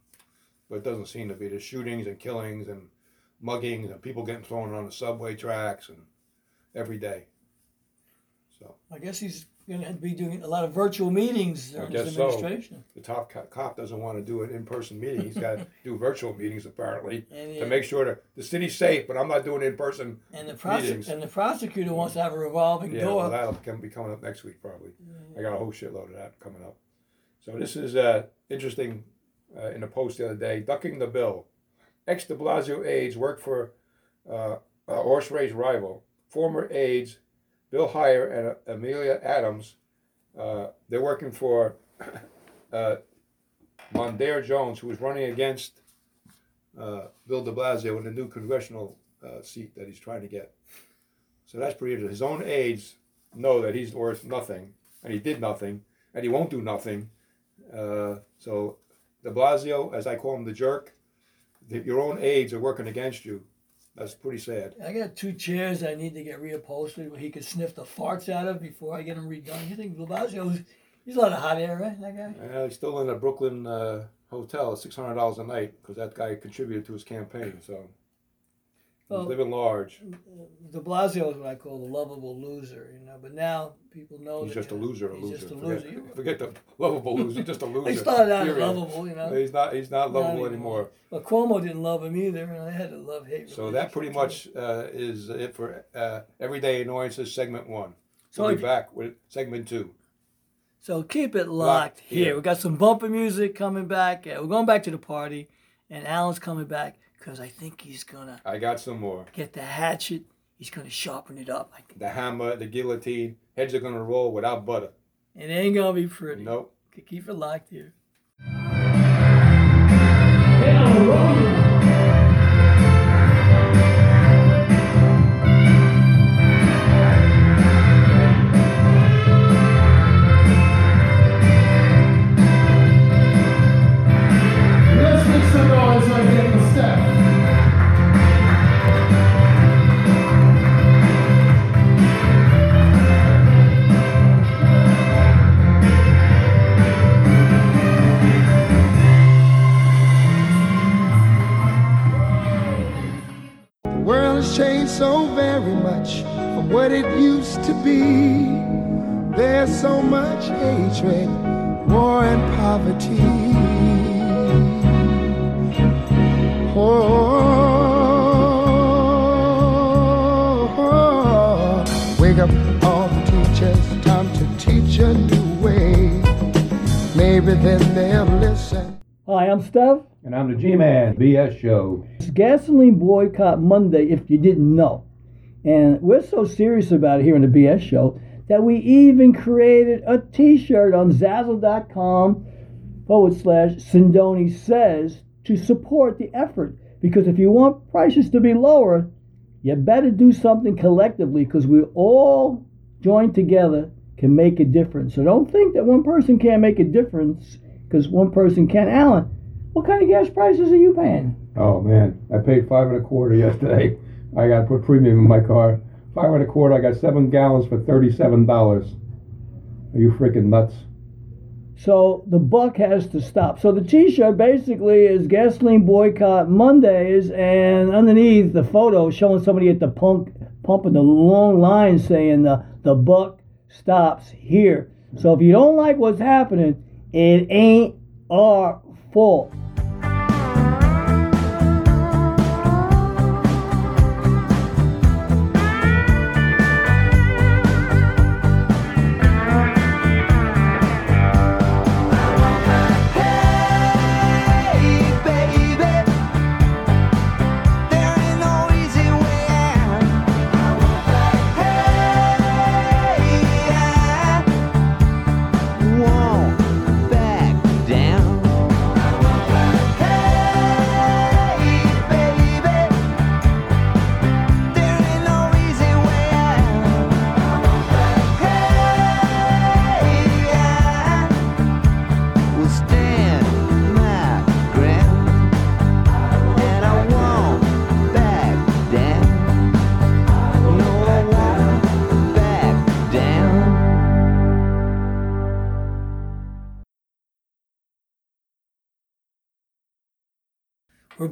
but it doesn't seem to be. There's shootings and killings and muggings and people getting thrown on the subway tracks and every day. So I guess he's going to be doing a lot of virtual meetings I during his guess so. The top co- cop doesn't want to do an in-person meeting. He's got to [LAUGHS] do virtual meetings apparently to yeah, make sure that the city's safe. But I'm not doing in-person. and the prosec- meetings. and the prosecutor wants to have a revolving Yeah, door. well, that'll come- be coming up next week probably. I got a whole shitload of that coming up. So this is uh, interesting uh, in the post the other day. Ducking the bill. Ex de Blasio aides work for uh, uh, horse race rival. Former aides Bill Heyer and uh, Amelia Adams. Uh, they're working for uh, Mondaire Jones, who is running against uh, Bill de Blasio in the new congressional uh, seat that he's trying to get. So that's pretty interesting. His own aides know that he's worth nothing, and he did nothing, and he won't do nothing. Uh, so de Blasio, as I call him, the jerk, the, your own aides are working against you. That's pretty sad. I got two chairs I need to get reupholstered where he could sniff the farts out of before I get them redone. You think Blasio's he's a lot of hot air, right? That guy. Uh, he's still in a Brooklyn uh, hotel, six hundred dollars a night, because that guy contributed to his campaign. So Well- living large. De Blasio is what I call the lovable loser, you know. But now people know He's just a loser. A he's loser. just a forget, loser. forget the lovable loser. He's just a loser. He started out period. lovable, you know. He's not. He's not Not lovable anymore. But Cuomo didn't love him either, and I had to love hate. So that pretty much uh, is it for uh, Everyday Annoyances segment one. So we'll be back with segment two. So keep it locked, Locked here. here. We got some bumper music coming back. Yeah, we're going back to the party, and Alan's coming back because I think he's gonna I got some more. get the hatchet. He's gonna sharpen it up. I think. The hammer, the guillotine. Heads are gonna roll without butter. It ain't gonna be pretty. Nope. Keep it locked here. Let's used to be. There's so much hatred, war, and poverty. Oh, wake up all the teachers, time to teach a new way. Maybe then they'll listen. Hi, I'm Steph. And I'm the G-Man BS show. It's Gasoline Boycott Monday, if you didn't know. And we're so serious about it here on the BS show that we even created a t shirt on Zazzle.com forward slash Sindoni says to support the effort. Because if you want prices to be lower, you better do something collectively because we all joined together can make a difference. So don't think that one person can't make a difference because one person can. Alan, what kind of gas prices are you paying? Oh man, I paid five and a quarter yesterday. I got to put premium in my car. Five and a quarter. I got seven gallons for thirty-seven dollars. Are you freaking nuts? So the buck has to stop. So the T-shirt basically is gasoline boycott Mondays, and underneath the photo showing somebody at the pump pumping the long line saying the the buck stops here. So if you don't like what's happening, it ain't our fault.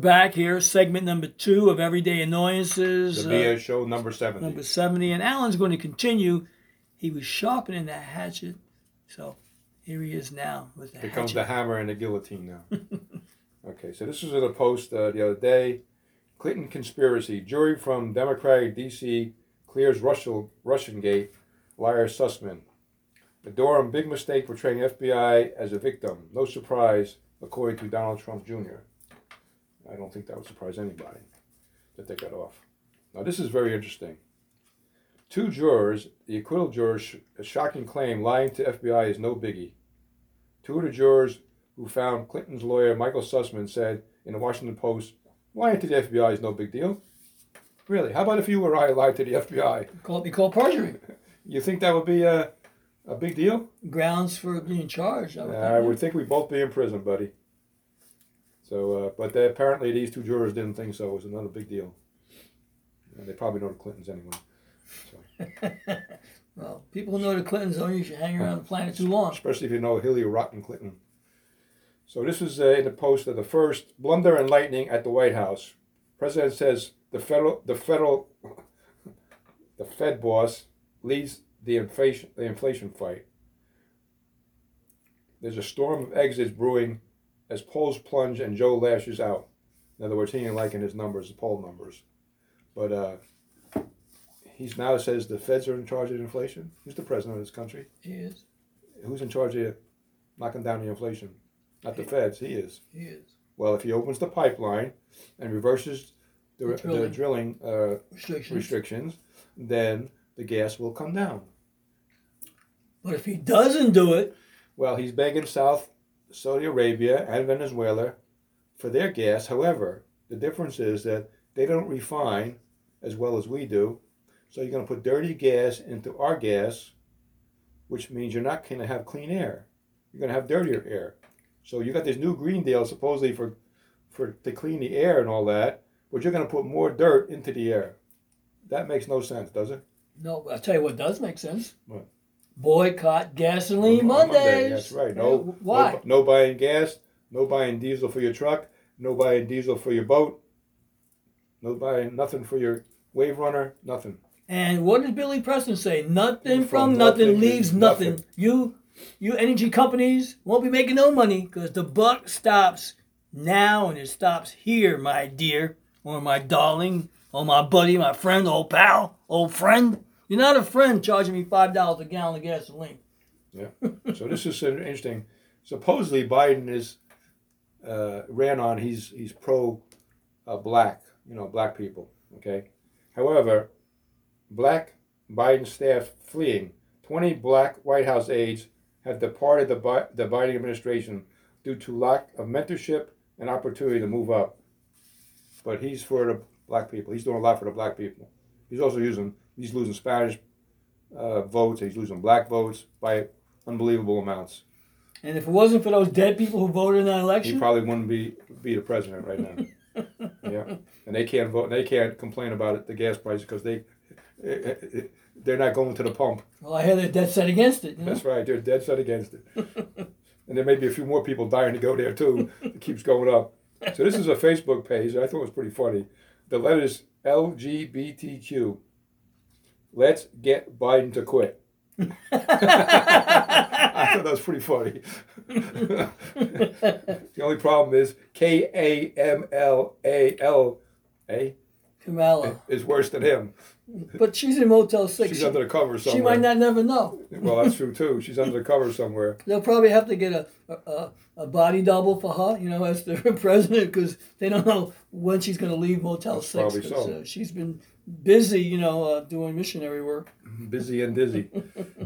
Back here, segment number two of Everyday Annoyances. The uh, show number 70. number 70. And Alan's going to continue. He was sharpening that hatchet. So here he is now with the Here comes the hammer and the guillotine now. [LAUGHS] okay, so this was in a post uh, the other day. Clinton conspiracy. Jury from Democratic D.C. clears Russell, Russian gate. Liar Sussmann. Durham big mistake portraying FBI as a victim. No surprise, according to Donald Trump Jr. I don't think that would surprise anybody that they got off. Now, this is very interesting. Two jurors, the acquittal jurors, a shocking claim lying to FBI is no biggie. Two of the jurors who found Clinton's lawyer, Michael Sussmann, said in the Washington Post, lying to the FBI is no big deal. Really? How about if you or I lied to the FBI? Call it be called perjury. [LAUGHS] You think that would be a, a big deal? Grounds for being charged. I would I think. would think we'd both be in prison, buddy. So, uh, but they, apparently these two jurors didn't think so. It was another big deal. And they probably know the Clintons anyway. [LAUGHS] Well, people who know the Clintons don't usually hang around the planet too long. especially if you know Hillary Rotten Clinton. So this was uh, in the post of the first blunder and lightning at the White House. President says the federal, the federal, [LAUGHS] the Fed boss leads the inflation, the inflation fight. There's a storm of exits brewing as polls plunge and Joe lashes out. In other words, he ain't liking his numbers, the poll numbers. But uh, he's now says the Feds are in charge of inflation. Who's the president of this country? He is. Who's in charge of knocking down the inflation? Not the feds, he is. He is. Well, if he opens the pipeline and reverses the, The the drilling. drilling, uh, Restrictions. restrictions, then the gas will come down. But if he doesn't do it, Well, he's begging South Saudi Arabia and Venezuela for their gas. However, the difference is that they don't refine as well as we do. So you're going to put dirty gas into our gas, which means you're not going to have clean air. You're going to have dirtier air. So you got this new Green Deal supposedly for, for to clean the air and all that, but you're going to put more dirt into the air. That makes no sense, does it? no, I'll tell you what does make sense. What? Boycott gasoline On Mondays. Monday, That's right. No, uh, Why? No, no buying gas. No buying diesel for your truck. No buying diesel for your boat. No buying nothing for your wave runner. Nothing. And what did Billy Preston say? Nothing From from, nothing, nothing leaves nothing. nothing. You, you energy companies won't be making no money because the buck stops now and it stops here, my dear, or my darling, or my buddy, my friend, old pal, old friend. You're not a friend charging me five dollars a gallon of gasoline. Yeah. so this is interesting. Supposedly Biden is uh, ran on. He's he's pro uh, black. You know, black people. Okay. However, black Biden staff fleeing. Twenty black White House aides have departed the Bi- the Biden administration due to lack of mentorship and opportunity to move up. But he's for the black people. He's doing a lot for the black people. He's also using. He's losing Spanish uh, votes. He's losing black votes by unbelievable amounts. And if it wasn't for those dead people who voted in that election, He probably wouldn't be be the president right now. [LAUGHS] yeah, and they can't vote. They can't complain about it, the gas prices because they [LAUGHS] they're not going to the pump. well, I hear they're dead set against it. You know? That's right. They're dead set against it. [LAUGHS] and there may be a few more people dying to go there too. It keeps going up. So this is a Facebook page. I thought it was pretty funny. The letters LGBTQ. Let's get Biden to quit. [LAUGHS] I thought that was pretty funny. [LAUGHS] the only problem is K A M L A L A Kamala. is worse than him. But she's in Motel 6. She's She, under the cover somewhere. she might not never know. Well, that's true too. She's under the cover somewhere. They'll probably have to get a, a, a body double for her, you know, as the [LAUGHS] president, because they don't know when she's going to leave Motel That's 6. probably so. uh, she's been busy, you know, uh, doing missionary work. busy and dizzy,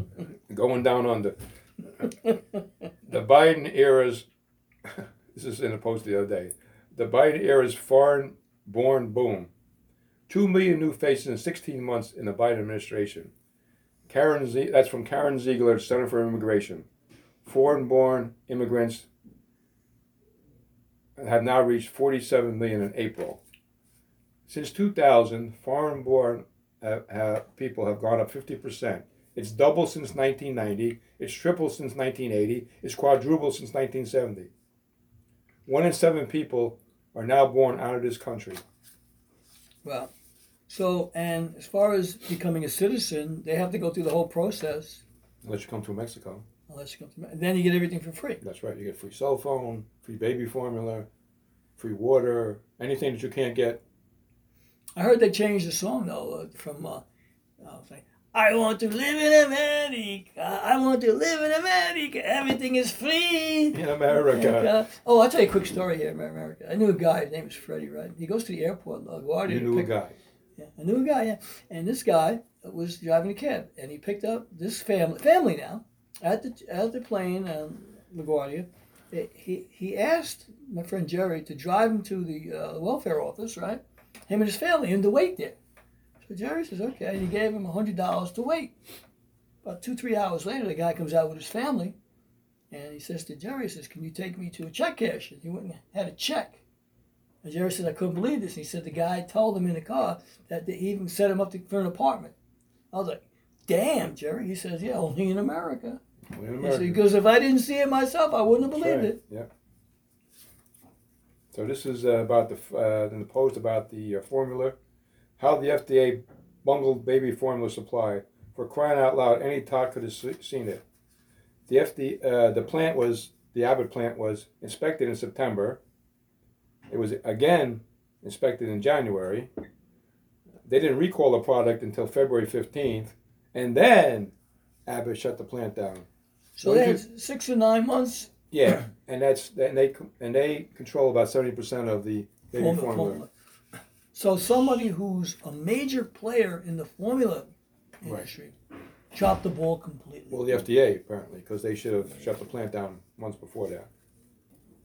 [LAUGHS] going down under. The Biden era's, [LAUGHS] this is in a post the other day, the Biden era's foreign born boom. Two million new faces in 16 months in the Biden administration. Karen Z, that's from Karen Zeigler, Center for Immigration. Foreign born immigrants have now reached 47 million in April. Since 2000, foreign born have, have, people have gone up 50%. It's doubled since 1990. It's tripled since 1980. It's quadrupled since 1970. One in seven people are now born out of this country. Well, so and as far as becoming a citizen, they have to go through the whole process. Unless you come to Mexico. Unless you come to, and then you get everything for free. That's right. You get free cell phone, free baby formula, free water, anything that you can't get. I heard they changed the song though uh, from uh, uh, "I want to live in America. I want to live in America. Everything is free In America. America." Oh, I'll tell you a quick story here in America. I knew a guy. His name was Freddie. Right? He goes to the airport. LaGuardia. You to knew a guy. Yeah, I knew a guy. Yeah, and this guy was driving a cab, and he picked up this family. Family now at the at the plane, um, LaGuardia. He he asked my friend Jerry to drive him to the uh, welfare office, right? Him and his family, and to wait there. So Jerry says, okay. And he gave him hundred dollars to wait. About two three hours later, the guy comes out with his family, and he says to Jerry, he says, "Can you take me to a check cash?" And he went and had a check. And Jerry said, I couldn't believe this. And he said the guy told him in the car that they even set him up to, for an apartment. I was like, damn, Jerry. He says, yeah, only in America. Only in He, America. said, because if I didn't see it myself, I wouldn't have believed right. it. Yeah. So this is uh, about the uh, in the post about the uh, formula, how the FDA bungled baby formula supply. For crying out loud, any talk could have seen it. The FDA, uh, the plant was the Abbott plant was inspected in September. It was again inspected in January. They didn't recall the product until February fifteenth, and then Abbott shut the plant down. So What they had six or nine months Yeah, and that's and they and they control about seventy percent of the baby formula, formula. formula. So somebody who's a major player in the formula industry dropped the ball completely. Well, the FDA apparently, because they should have shut the plant down months before that.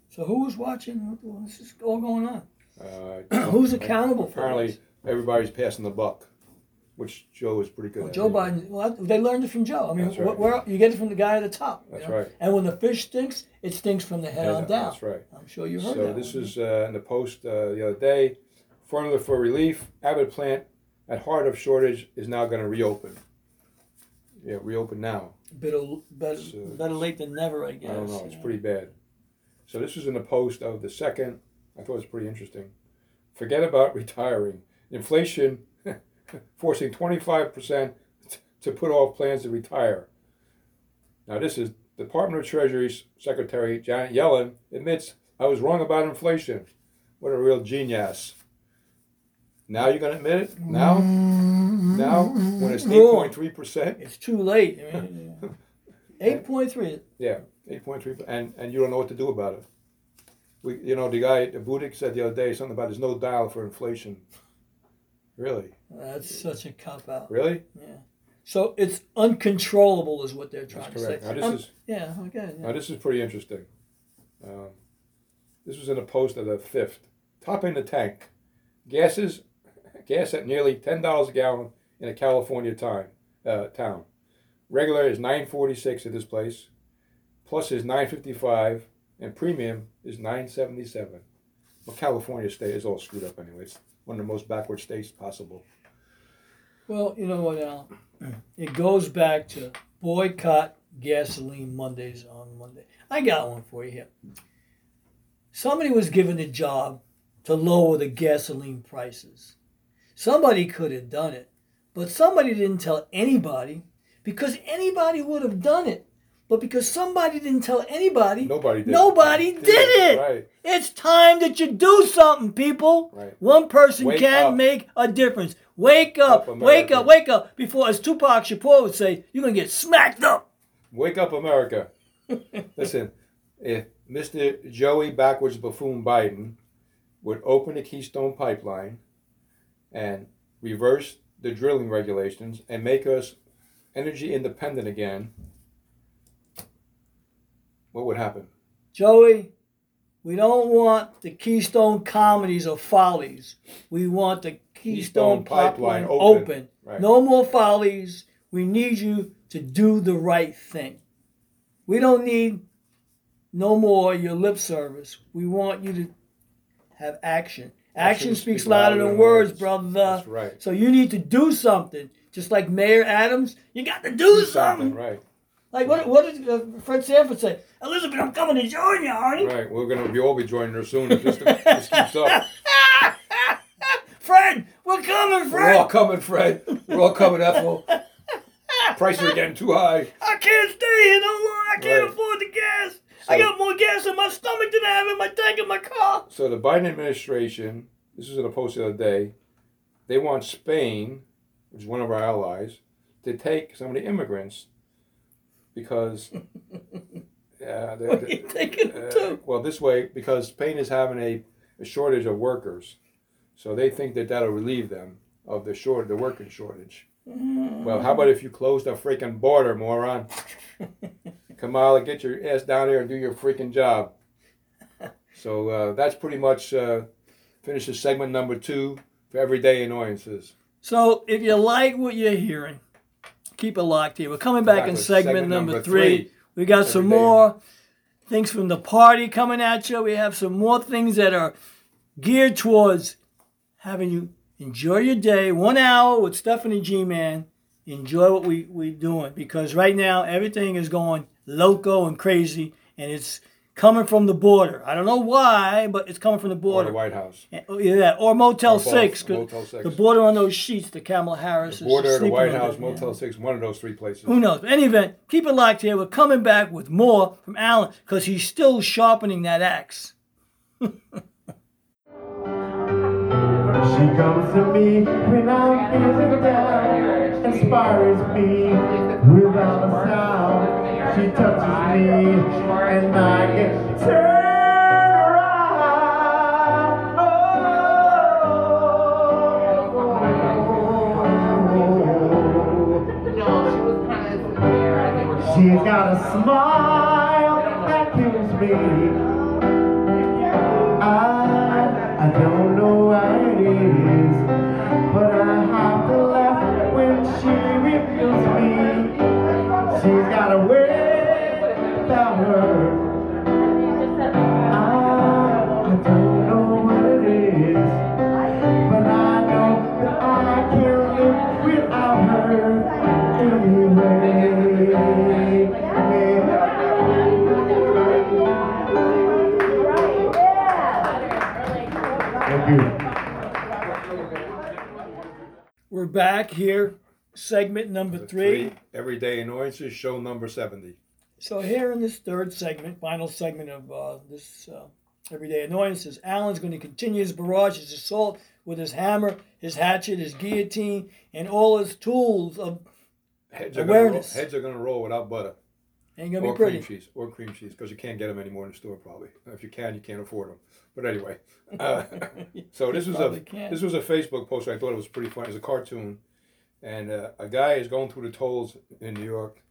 So who was watching? What this is all going on? Uh, [COUGHS] Who's accountable for Apparently, this? everybody's passing the buck, which Joe is pretty good Well, at. Joe Biden, well, they learned it from Joe. I mean, right. wh- where you get it from the guy at the top. you That's know? right. And when the fish stinks, it stinks from the head Yeah, on down. That's right. I'm sure you heard So that. this one. is uh, in the post uh, the other day. Formula for relief. Abbott plant at heart of shortage is now going to reopen. Yeah, reopen now. better, better, So- better late than never, I guess. I don't know. It's you pretty bad. So this was in the post of the second. I thought it was pretty interesting. Forget about [LAUGHS] retiring. Inflation forcing 25% to put off plans to retire. Now this is Department of Treasury Secretary Janet Yellen admits I was wrong about inflation. What a real genius. Now you're going to admit it? Now? Now? When it's 8.3%? It's too late. I mean, [LAUGHS] Eight point three. Yeah, eight point three, and and you don't know what to do about it. We, you know, the guy, the Budik said the other day something about there's no dial for inflation. Really, That's such a cop out. really, Yeah. So it's uncontrollable, is what they're trying that's correct. to Now say. this Um, is yeah. Okay. now this is pretty interesting. Um, this was in a post of the fifth. Topping the tank, gases, gas at nearly ten dollars a gallon in a California time uh, town. Regular is nine forty six at this place, plus is nine fifty five, and premium is nine seventy seven. Well, California state is all screwed up anyway. It's one of the most backward states possible. Well, you know what, Al? It goes back to boycott gasoline Mondays on Monday. I got one for you here. Somebody was given a job to lower the gasoline prices. Somebody could have done it, but somebody didn't tell anybody because anybody would have done it. But because somebody didn't tell anybody, Nobody did. nobody did it. Right. It's time that you do something, people. Right. One person Wake can up. make a difference. Wake up, Up, wake up, wake up. Before, as Tupac Shakur would say, you're going to get smacked up. Wake up, America. [LAUGHS] Listen, if Mr. Joey backwards buffoon Biden would open the Keystone Pipeline and reverse the drilling regulations and make us energy independent again, what would happen? Joey, we don't want the Keystone comedies or follies. We want the Keystone, Keystone Pipeline pipeline, open. open. Right. No more follies. We need you to do the right thing. We don't need no more your lip service. We want you to have action. Action, speaks louder than words, brother. That's right. So you need to do something. Just like Mayor Adams, you got to do, something. Right. Like what? What did uh, Fred Sanford say? Elizabeth, I'm coming to join you, Arnie. Right, we're gonna be all be joining her soon if this, this keeps up. [LAUGHS] Fred, we're coming, We're all coming, Fred. We're all coming, Ethel. [LAUGHS] Prices are getting too high. I can't stay here no longer. I can't Right. afford the gas. I got more gas in my stomach than I have in my tank in my car. So the Biden administration, this was in a post the other day, they want Spain, which is one of our allies, to take some of the immigrants because. [LAUGHS] Uh, they- What are you thinking uh, too? well, this way because Spain is having a, a shortage of workers, so they think that that'll relieve them of the short the working shortage. Well, how about if you close the freaking border, moron? [LAUGHS] Kamala, get your ass down there and do your freaking job. So uh, that's pretty much uh, finishes segment number two for everyday annoyances. So if you like what you're hearing, keep it locked here. We're coming back Back in segment, segment number, number three. three. We got some more things from the party coming at you. We have some more things that are geared towards having you enjoy your day. One hour with Stephanie G Man. Enjoy what we we're doing because right now everything is going loco and crazy, and it's coming from the border. I don't know why, but it's coming from the border. Or the White House. Oh, yeah, or Motel Or Six. Motel Six. The border on those sheets, the Kamala Harris. The is border, the White House. Motel 6, one of those three places. Who knows? But any event, keep it locked here. We're coming back with more from Alan because he's still sharpening that axe. [LAUGHS] She comes to me when I'm feeling down, inspires me without a sound. She touches me and I get turned segment number three. Everyday annoyances, show number 70. So here in this third segment, final segment of uh, this uh, everyday annoyances, Alan's going to continue his barrage, his assault with his hammer, his hatchet, his guillotine, and all his tools of Heads are, roll, Awareness. heads are gonna roll without butter. ain't gonna or be pretty. cream cheese. Or cream cheese, because you can't get them anymore in the store probably. If you can, you can't afford them. But anyway. Uh, [LAUGHS] so this was a can't. this was a Facebook post. I thought it was pretty funny. It's a cartoon. And uh, a guy is going through the tolls in New York,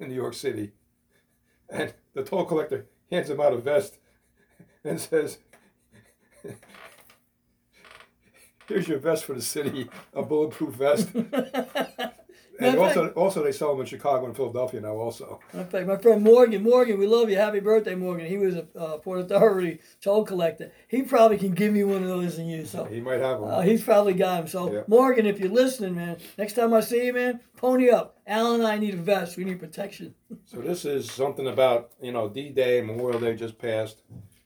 in New York City. And the toll collector hands him out a vest and says, Here's your vest for the city, a bulletproof vest. [LAUGHS] and also, also they sell them in Chicago and Philadelphia now. Also, In fact, my friend Morgan, Morgan, we love you. Happy birthday, Morgan. He was a uh, Port Authority toll collector. He probably can give me one of those and you. So he might have them. uh, he's probably got them. So Yeah. Morgan, if you're listening, man, next time I see you, man, pony up. Alan and I need a vest. We need protection. [LAUGHS] So this is something about you know D-Day Memorial Day just passed,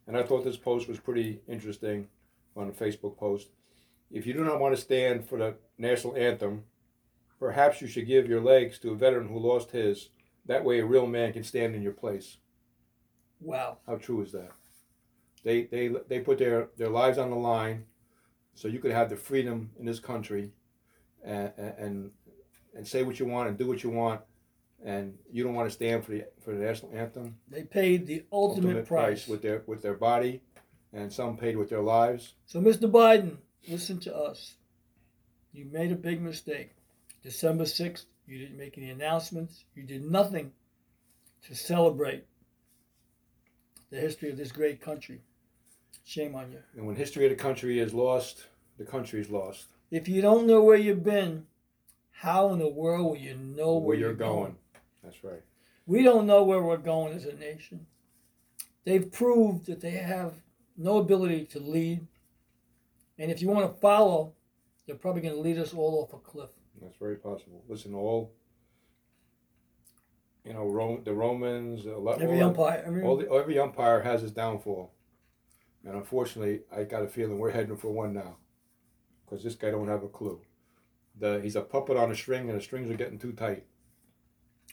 and I thought this post was pretty interesting on a Facebook post. If you do not want to stand for the national anthem, perhaps you should give your legs to a veteran who lost his. That way, a real man can stand in your place. Wow. How true is that? They they they put their their lives on the line, so you could have the freedom in this country, and and and say what you want and do what you want, and you don't want to stand for the for the national anthem. They paid the ultimate, price. with their with their body, and some paid with their lives. So, Mr. Biden, listen to us. You made a big mistake. December 6th, you didn't make any announcements. You did nothing to celebrate the history of this great country. Shame on you. And when history of the country is lost, the country is lost. If you don't know where you've been, how in the world will you know where, Where you're going. That's right. We don't know where we're going as a nation. They've proved that they have no ability to lead. And if you want to follow, they're probably going to lead us all off a cliff. That's very possible. Listen, all you know, Rome, the Romans, Every all, umpire. Every, all the, every umpire has his downfall, and unfortunately, I got a feeling we're heading for one now, because this guy don't have a clue. The he's a puppet on a string, and the strings are getting too tight.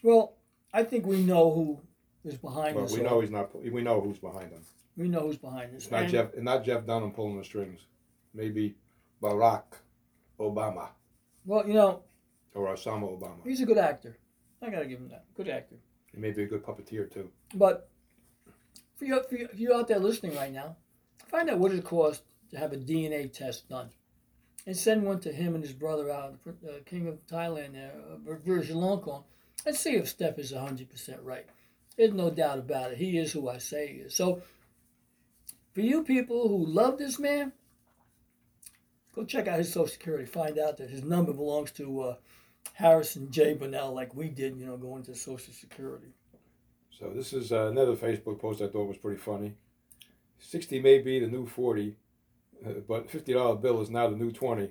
well, I think we know who is behind But this. we all. know he's not. We know who's behind him. we know who's behind this. It's not And- Jeff. Not Jeff Dunham pulling the strings. Maybe Barack Obama Well, you know, or Osama Obama. he's a good actor. I gotta give him that. Good actor. He may be a good puppeteer too. But for you, for you, you out there listening right now, find out what it costs to have a DNA test done, and send one to him and his brother out, uh, King of Thailand, there, uh, Virgin and see if Steph is hundred percent right. There's no doubt about it. He is who I say he is. So, for you people who love this man, go check out his Social Security. Find out that his number belongs to uh, Harrison J. Bounel, like we did. You know, going to Social Security. So this is uh, another Facebook post I thought was pretty funny. Sixty may be the new forty, uh, but fifty dollar bill is now the new twenty.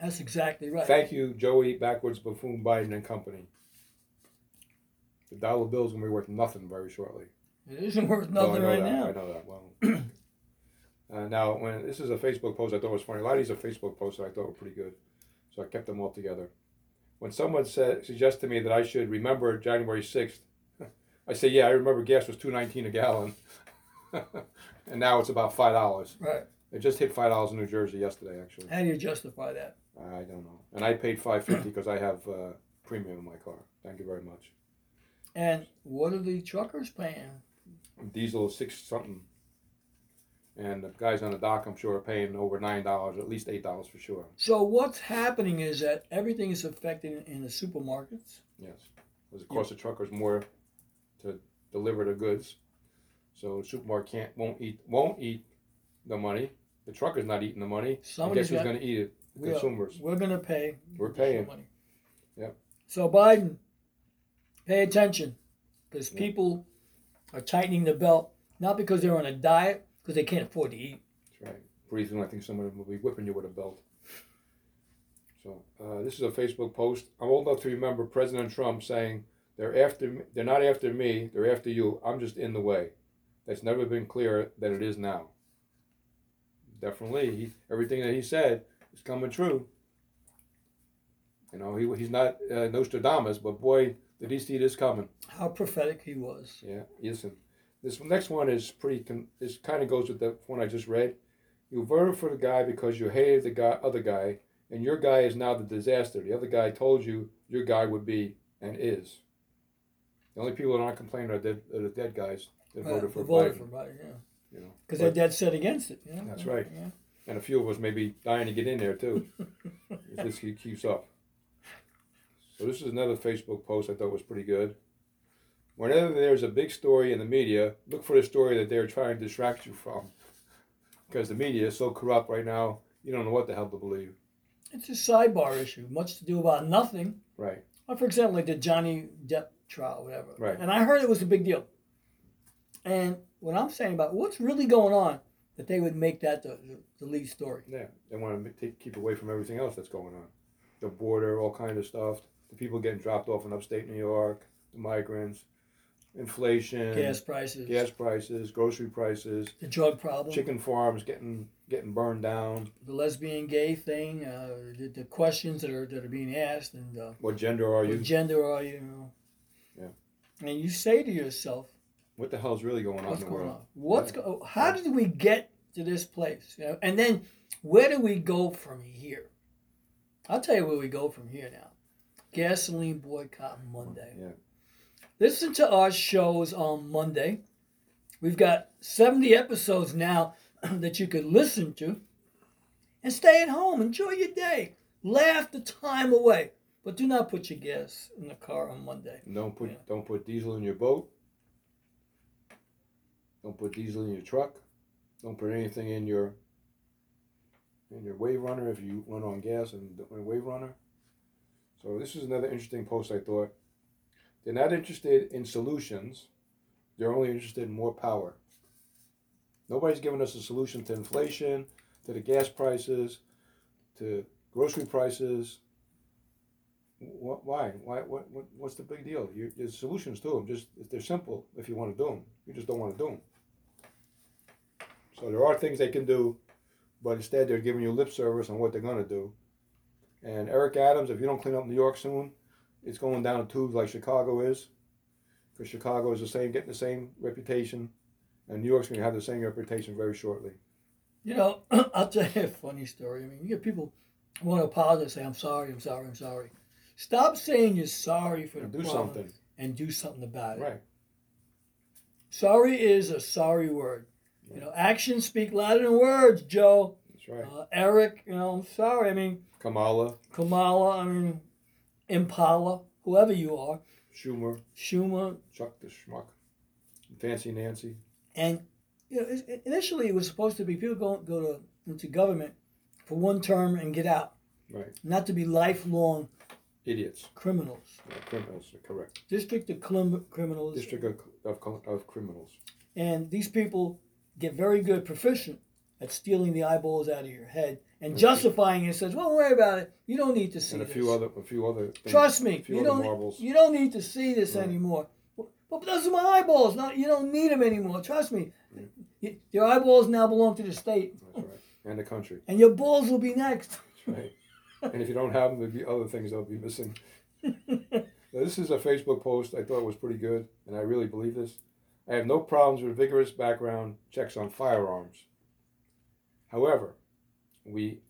That's exactly right. Thank you, Joey Backwards Buffoon Biden and Company. The dollar bill is gonna be worth nothing very shortly. It isn't worth nothing right that, now. I know that well. [CLEARS THROAT] uh, now, when this is a Facebook post, I thought was funny. A lot of these are Facebook posts that I thought were pretty good, so I kept them all together. When someone said suggested to me that I should remember January sixth, [LAUGHS] I say, yeah, I remember gas was two nineteen a gallon, [LAUGHS] and now it's about five dollars. Right. It just hit five dollars in New Jersey yesterday, actually. How do you justify that? I don't know, and I paid five fifty because I have uh, premium in my car. Thank you very much. And what are the truckers paying? Diesel six something. And the guys on the dock, I'm sure, are paying over nine dollars, at least eight dollars for sure. So what's happening is that everything is affected in the supermarkets. Yes, because it costs the truckers more to deliver the goods. So the supermarket can't won't eat won't eat the money. The trucker's not eating the money. Somebody's guess who's going to eat it? The We are- consumers. We're going to pay. We're paying. Money. Yep. So Biden, pay attention, because Yeah. people are tightening the belt not because they're on a diet, because they can't afford to eat. That's right. Soon, I think some of them will be whipping you with a belt. So uh, this is a Facebook post. I'm old enough to remember President Trump saying, "They're after me. They're not after me. They're after you. I'm just in the way." That's never been clearer than it is now. Definitely, he, everything that he said is coming true. You know, he, he's not uh, Nostradamus, but boy, did he see this coming. How prophetic he was. Yeah, listen. This next one is pretty. This kind of goes with the one I just read. You voted for the guy because you hated the guy, other guy, and your guy is now the disaster. The other guy told you your guy would be and is. The only people that aren't complaining are, dead, are the dead guys that Right, voted for voted Biden. for Biden, yeah. You know, Because they're dead set against it. You know? That's right. Yeah. and a few of us may be dying to get in there too. [LAUGHS] if this keeps up. So this is another Facebook post I thought was pretty good. Whenever there's a big story in the media, look for the story that they're trying to distract you from. Because the media is so corrupt right now, you don't know what the hell to believe. It's a sidebar issue, much to do about nothing. Right. Well, for example, like the Johnny Depp trial, whatever. Right. And I heard it was a big deal. And what I'm saying about what's really going on, that they would make that the, the lead story. Yeah. They want to take, keep away from everything else that's going on. The border, all kind of stuff. The people getting dropped off in upstate New York, the migrants, inflation, Gas prices, gas prices, grocery prices, the drug problem, chicken farms getting getting burned down. the lesbian gay thing, uh, the, the questions that are that are being asked, and uh, What gender are what you? gender are you? you know? Yeah. And you say to yourself, What the hell's really going on what's in the going world? on? What's go- How did we get to this place? You know? And then where do we go from here? I'll tell you where we go from here now. Gasoline boycott Monday. Yeah. Listen to our shows on Monday. We've got 70 episodes now [CLEARS THROAT] that you can listen to and stay at home. Enjoy your day. Laugh the time away. But do not put your gas in the car on Monday. Don't put Yeah. don't put diesel in your boat. Don't put diesel in your truck. Don't put anything in your in your wave runner if you run on gas and wave runner. So this is another interesting post I thought. They're not interested in solutions. They're only interested in more power. Nobody's giving us a solution to inflation, to the gas prices, to grocery prices. Wh- Why? Why? What, what? What's the big deal? You, there's solutions to them. Just they're simple if you want to do them. You just don't want to do them. So there are things they can do, but instead they're giving you lip service on what they're going to do. And Eric Adams, if you don't clean up New York soon, it's going down the tubes like Chicago is, because Chicago is the same, getting the same reputation, and New York's going to have the same reputation very shortly. You know, [CLEARS THROAT] I'll tell you a funny story. I mean, you get people who want to apologize, and say, I'm sorry, I'm sorry, I'm sorry. Stop saying you're sorry for the Do problem something. and do something about it. Right. Sorry is a sorry word. You know, actions speak louder than words, Joe. That's right. Uh, Eric, you know, I'm sorry. I mean, Kamala, Kamala, I mean, Impala, whoever you are, Schumer, Schumer, Chuck the Schmuck, Fancy Nancy. and you know, initially it was supposed to be people go go to into government for one term and get out, Right. not to be lifelong Idiots. criminals. Yeah, criminals, correct. District of clim- criminals, District of, of, of criminals. and these people get very good, proficient at stealing the eyeballs out of your head and justifying it. Says, "Well, don't worry about it. You don't need to see And a this. few other, a few other. Things, Trust me, you don't. marbles. You don't need to see this Right. anymore. But, but those are my eyeballs. Not you don't need them anymore. Trust me. Your eyeballs now belong to the state, That's right. And the country. and your balls will be next. That's right. and if you don't have them, there'll be other things that'll be missing. [LAUGHS] This is a Facebook post I thought was pretty good, and I really believe this. I have no problems with vigorous background checks on firearms. However, we,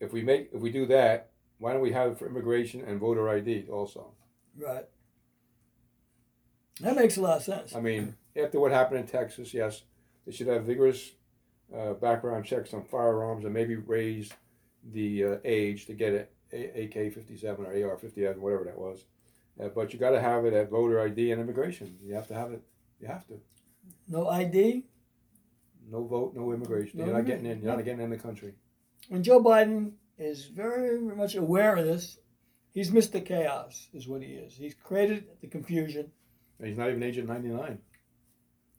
if we make, if we do that, why don't we have it for immigration and voter ID also? Right. That makes a lot of sense. I mean, after what happened in Texas, yes, they should have vigorous uh, background checks on firearms and maybe raise the uh, age to get it AK 57 or AR 57, whatever that was. Uh, but you got to have it at voter ID and immigration. You have to have it. You have to. No ID. No vote, no immigration. No You're not getting in. immigration. You're not getting in the country. And Joe Biden is very much aware of this. He's Mr. Chaos, is what he is. He's created the confusion. And he's not even Agent 99.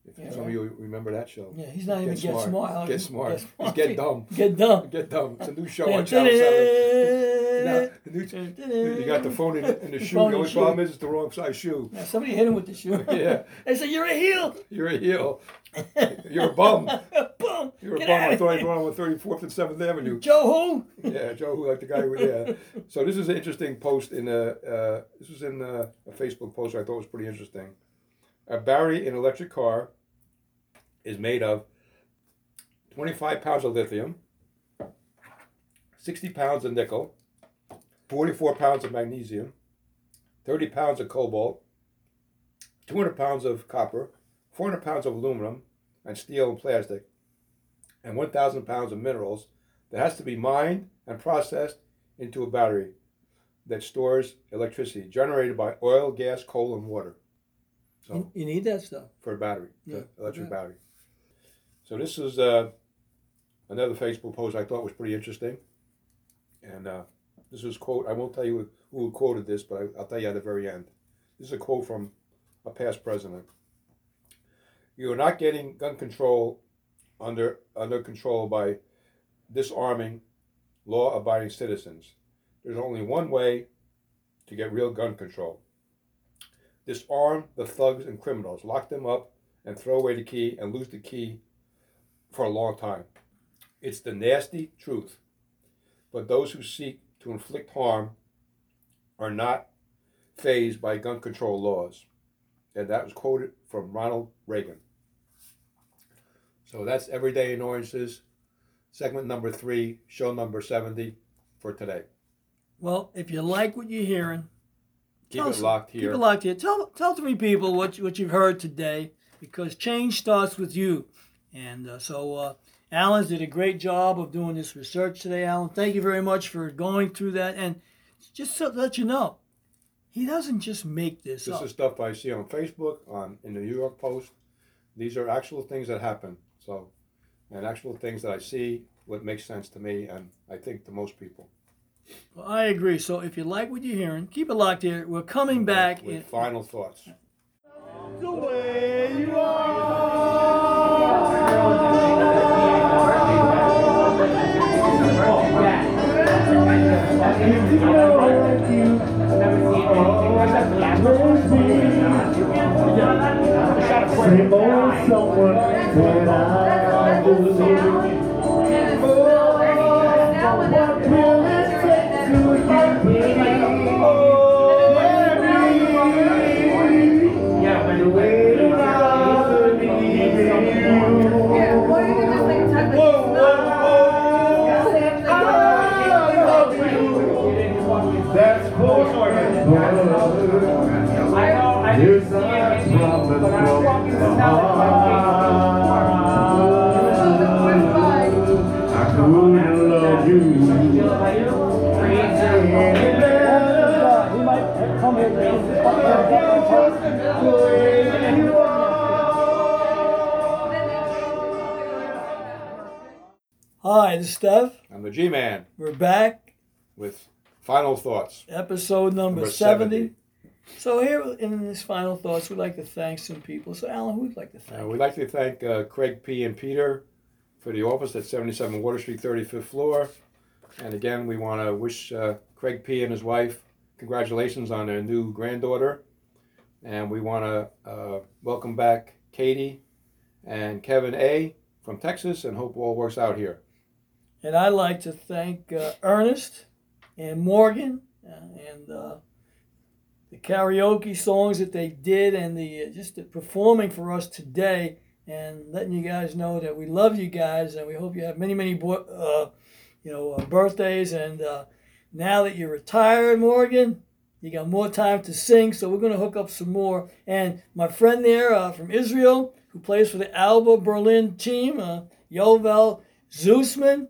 If Yeah, some right. of you remember that show. Yeah, he's not even get smart. Get smart. Get He's get dumb. [LAUGHS] Get dumb. Get dumb. It's a new show on Channel 7. [LAUGHS] Now, the new- you got the phone in, in the shoe. The only the shoe. problem is it's the wrong size shoe. Yeah, somebody hit him with the shoe. [LAUGHS] Yeah. they said, You're a heel. You're a heel. You're a bum. Boom. You're a Get bum. out I of thought I was here. on 34th and 7th Avenue. Joe who? Yeah, Joe, who like the guy who there. [LAUGHS] So this is an interesting post in a. Uh, this was in a, a Facebook post I thought was pretty interesting. A battery in electric car is made of 25 pounds of lithium, 60 pounds of nickel, 44 pounds of magnesium, 30 pounds of cobalt, 200 pounds of copper, 400 pounds of aluminum, and steel and plastic, and 1,000 pounds of minerals that has to be mined and processed into a battery that stores electricity generated by oil, gas, coal, and water. So You, need that stuff. for a battery, Yeah, electric yeah. battery. So this is uh, another Facebook post I thought was pretty interesting, and uh, this was quote. I won't tell you who quoted this, but I'll tell you at the very end. This is a quote from a past president. You are not getting gun control under under control by disarming law-abiding citizens. There's only one way to get real gun control disarm the thugs and criminals, lock them up, and throw away the key and lose the key for a long time. It's the nasty truth. But those who seek to inflict harm are not phased by gun control laws. And that was quoted from Ronald Reagan. So that's Everyday Annoyances, segment number three, show number 70 for today. Well, if you like what you're hearing, Keep tell it us- locked Keep it locked here. Tell tell three people what you, what you've heard today, because change starts with you. And uh, so, uh, Alan did a great job of doing this research today. Alan, thank you very much for going through that. And just to let you know, he doesn't just make this, This up. is stuff I see on Facebook, on in the New York Post. These are actual things that happen. So, and actual things that I see, what makes sense to me, and I think to most people. Well, I agree. So if you like what you're hearing, keep it locked here. We're coming back. with in, final thoughts. The way you are. know like you always be. Same old someone that I will it. take to get me? Oh, baby, the that I believe Is Steph. I'm the G-Man We're back, with final thoughts. episode number, Number 70. 70. So here in this final thoughts, we'd like to thank some people. So Alan, who'd like to thank? Uh, we'd like to thank uh, Craig P. and Peter for the office at 77 Water Street, 35th floor. And again, we want to wish uh, Craig P. and his wife congratulations on their new granddaughter. And we want to uh, welcome back Katie and Kevin A. from Texas and hope all works out here. And I'd like to thank uh, Ernest and Morgan uh, and uh, the karaoke songs that they did and the uh, just the performing for us today and letting you guys know that we love you guys and we hope you have many many uh, you know uh, birthdays. And uh, now that you're retired Morgan you got more time to sing so we're going to hook up some more. And my friend there uh, from Israel who plays for the Alba Berlin team Yovel Zoosman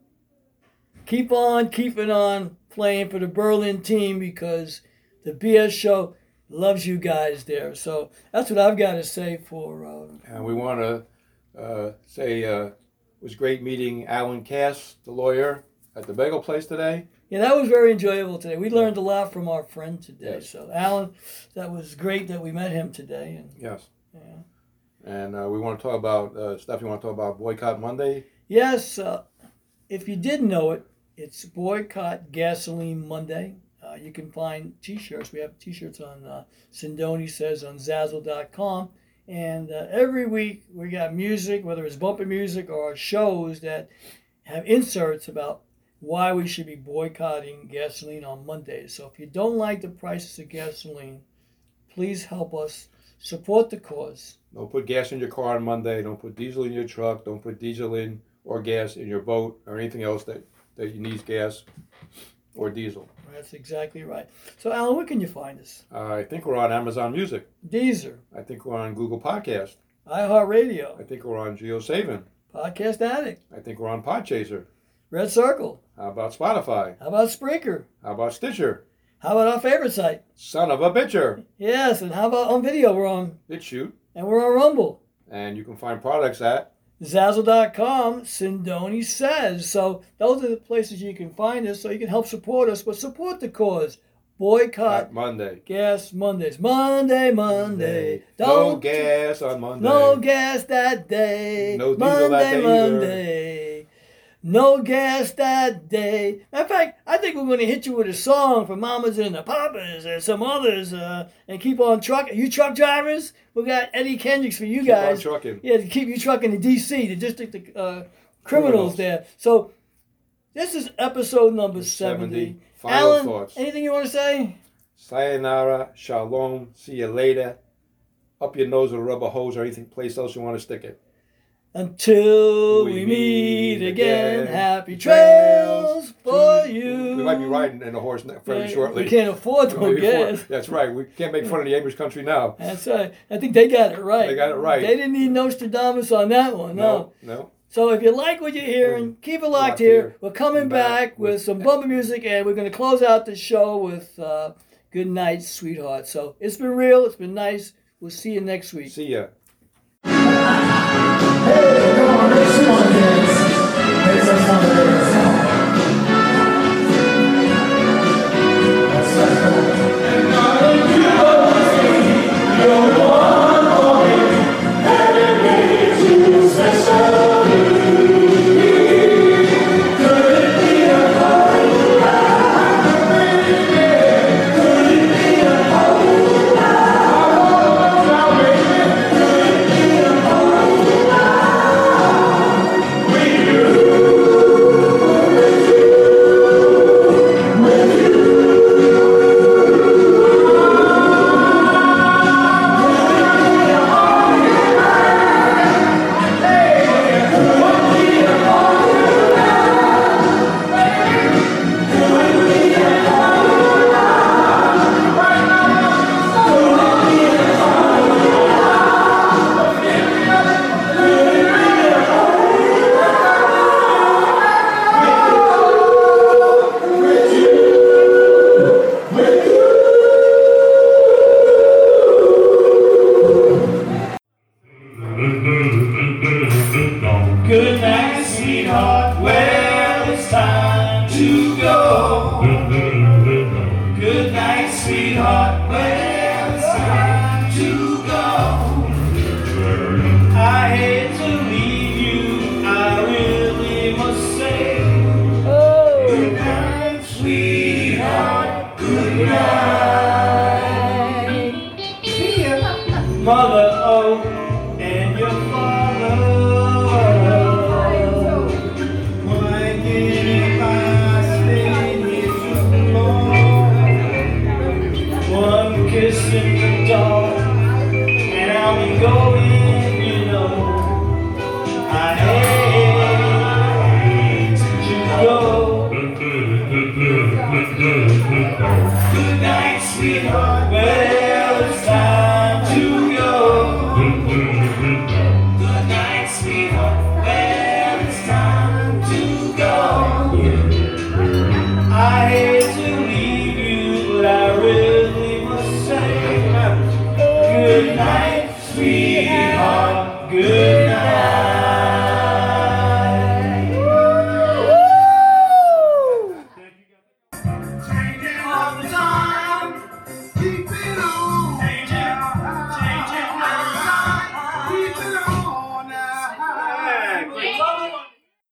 keep on keeping on playing for the Berlin team because the BS show loves you guys there. So that's what I've got to say for. Uh, And we want to uh, say uh, it was great meeting Alan Cass, the lawyer, at the bagel place today. yeah, that was very enjoyable today. We learned a lot from our friend today. Yes. So Alan, that was great that we met him today. And Yes. Yeah. And uh, we want to talk about uh, stuff. You want to talk about Boycott Monday? yes, uh, if you didn't know it, it's Boycott Gasoline Monday. Uh, you can find T-shirts. We have T-shirts on uh, Sindoni says on Zazzle.com. And uh, every week we got music, whether it's bumper music or shows that have inserts about why we should be boycotting gasoline on Mondays. So if you don't like the prices of gasoline, please help us support the cause. Don't put gas in your car on Monday. Don't put diesel in your truck. Don't put diesel in or gas in your boat or anything else that, that you needs gas or diesel. That's exactly right. So Alan, where can you find us? Uh, I think we're on Amazon Music. Deezer, I think we're on Google Podcast. iHeartRadio, I think we're on JioSaavn. Podcast Addict, I think we're on Podchaser. Red Circle. How about Spotify? How about Spreaker? How about Stitcher? How about our favorite site? Son of a bitcher. Yes, and how about on video? We're on, BitChute. and we're on Rumble. And you can find products at Zazzle.com, Sindoni says. So those are the places you can find us so you can help support us, but support the cause. Boycott Monday. Gas Mondays. Monday, Monday. No Don't gas on Monday. No gas that day. No diesel Monday, that day either. No gas that day. Matter of fact, I think we're going to hit you with a song for Mamas and the Papas and some others uh, and keep on trucking. You truck drivers, we got Eddie Kendricks for you Keep on guys. trucking. Yeah, to keep you trucking to D.C., the district of uh, criminals, Criminals. there. So this is episode number 70. 70. Final Alan, thoughts. anything you want to say? Sayonara, shalom, see you later. Up your nose with a rubber hose or anything place else you want to stick it. Until we, We meet again, again. happy trails for you. We might be riding in a horse very Yeah, shortly. We can't afford no Maybe. That's right. We can't make fun of the English country now. That's right. I think they got it right. They got it right. They didn't need Nostradamus on that one. No. No, no. So if you like what you're hearing, keep it locked Locked here. here. We're coming back, Back with, with- some [LAUGHS] bumper music, and we're going to close out the show with uh, "Good Night, Sweetheart." So it's been real. It's been nice. We'll see you next week. See ya.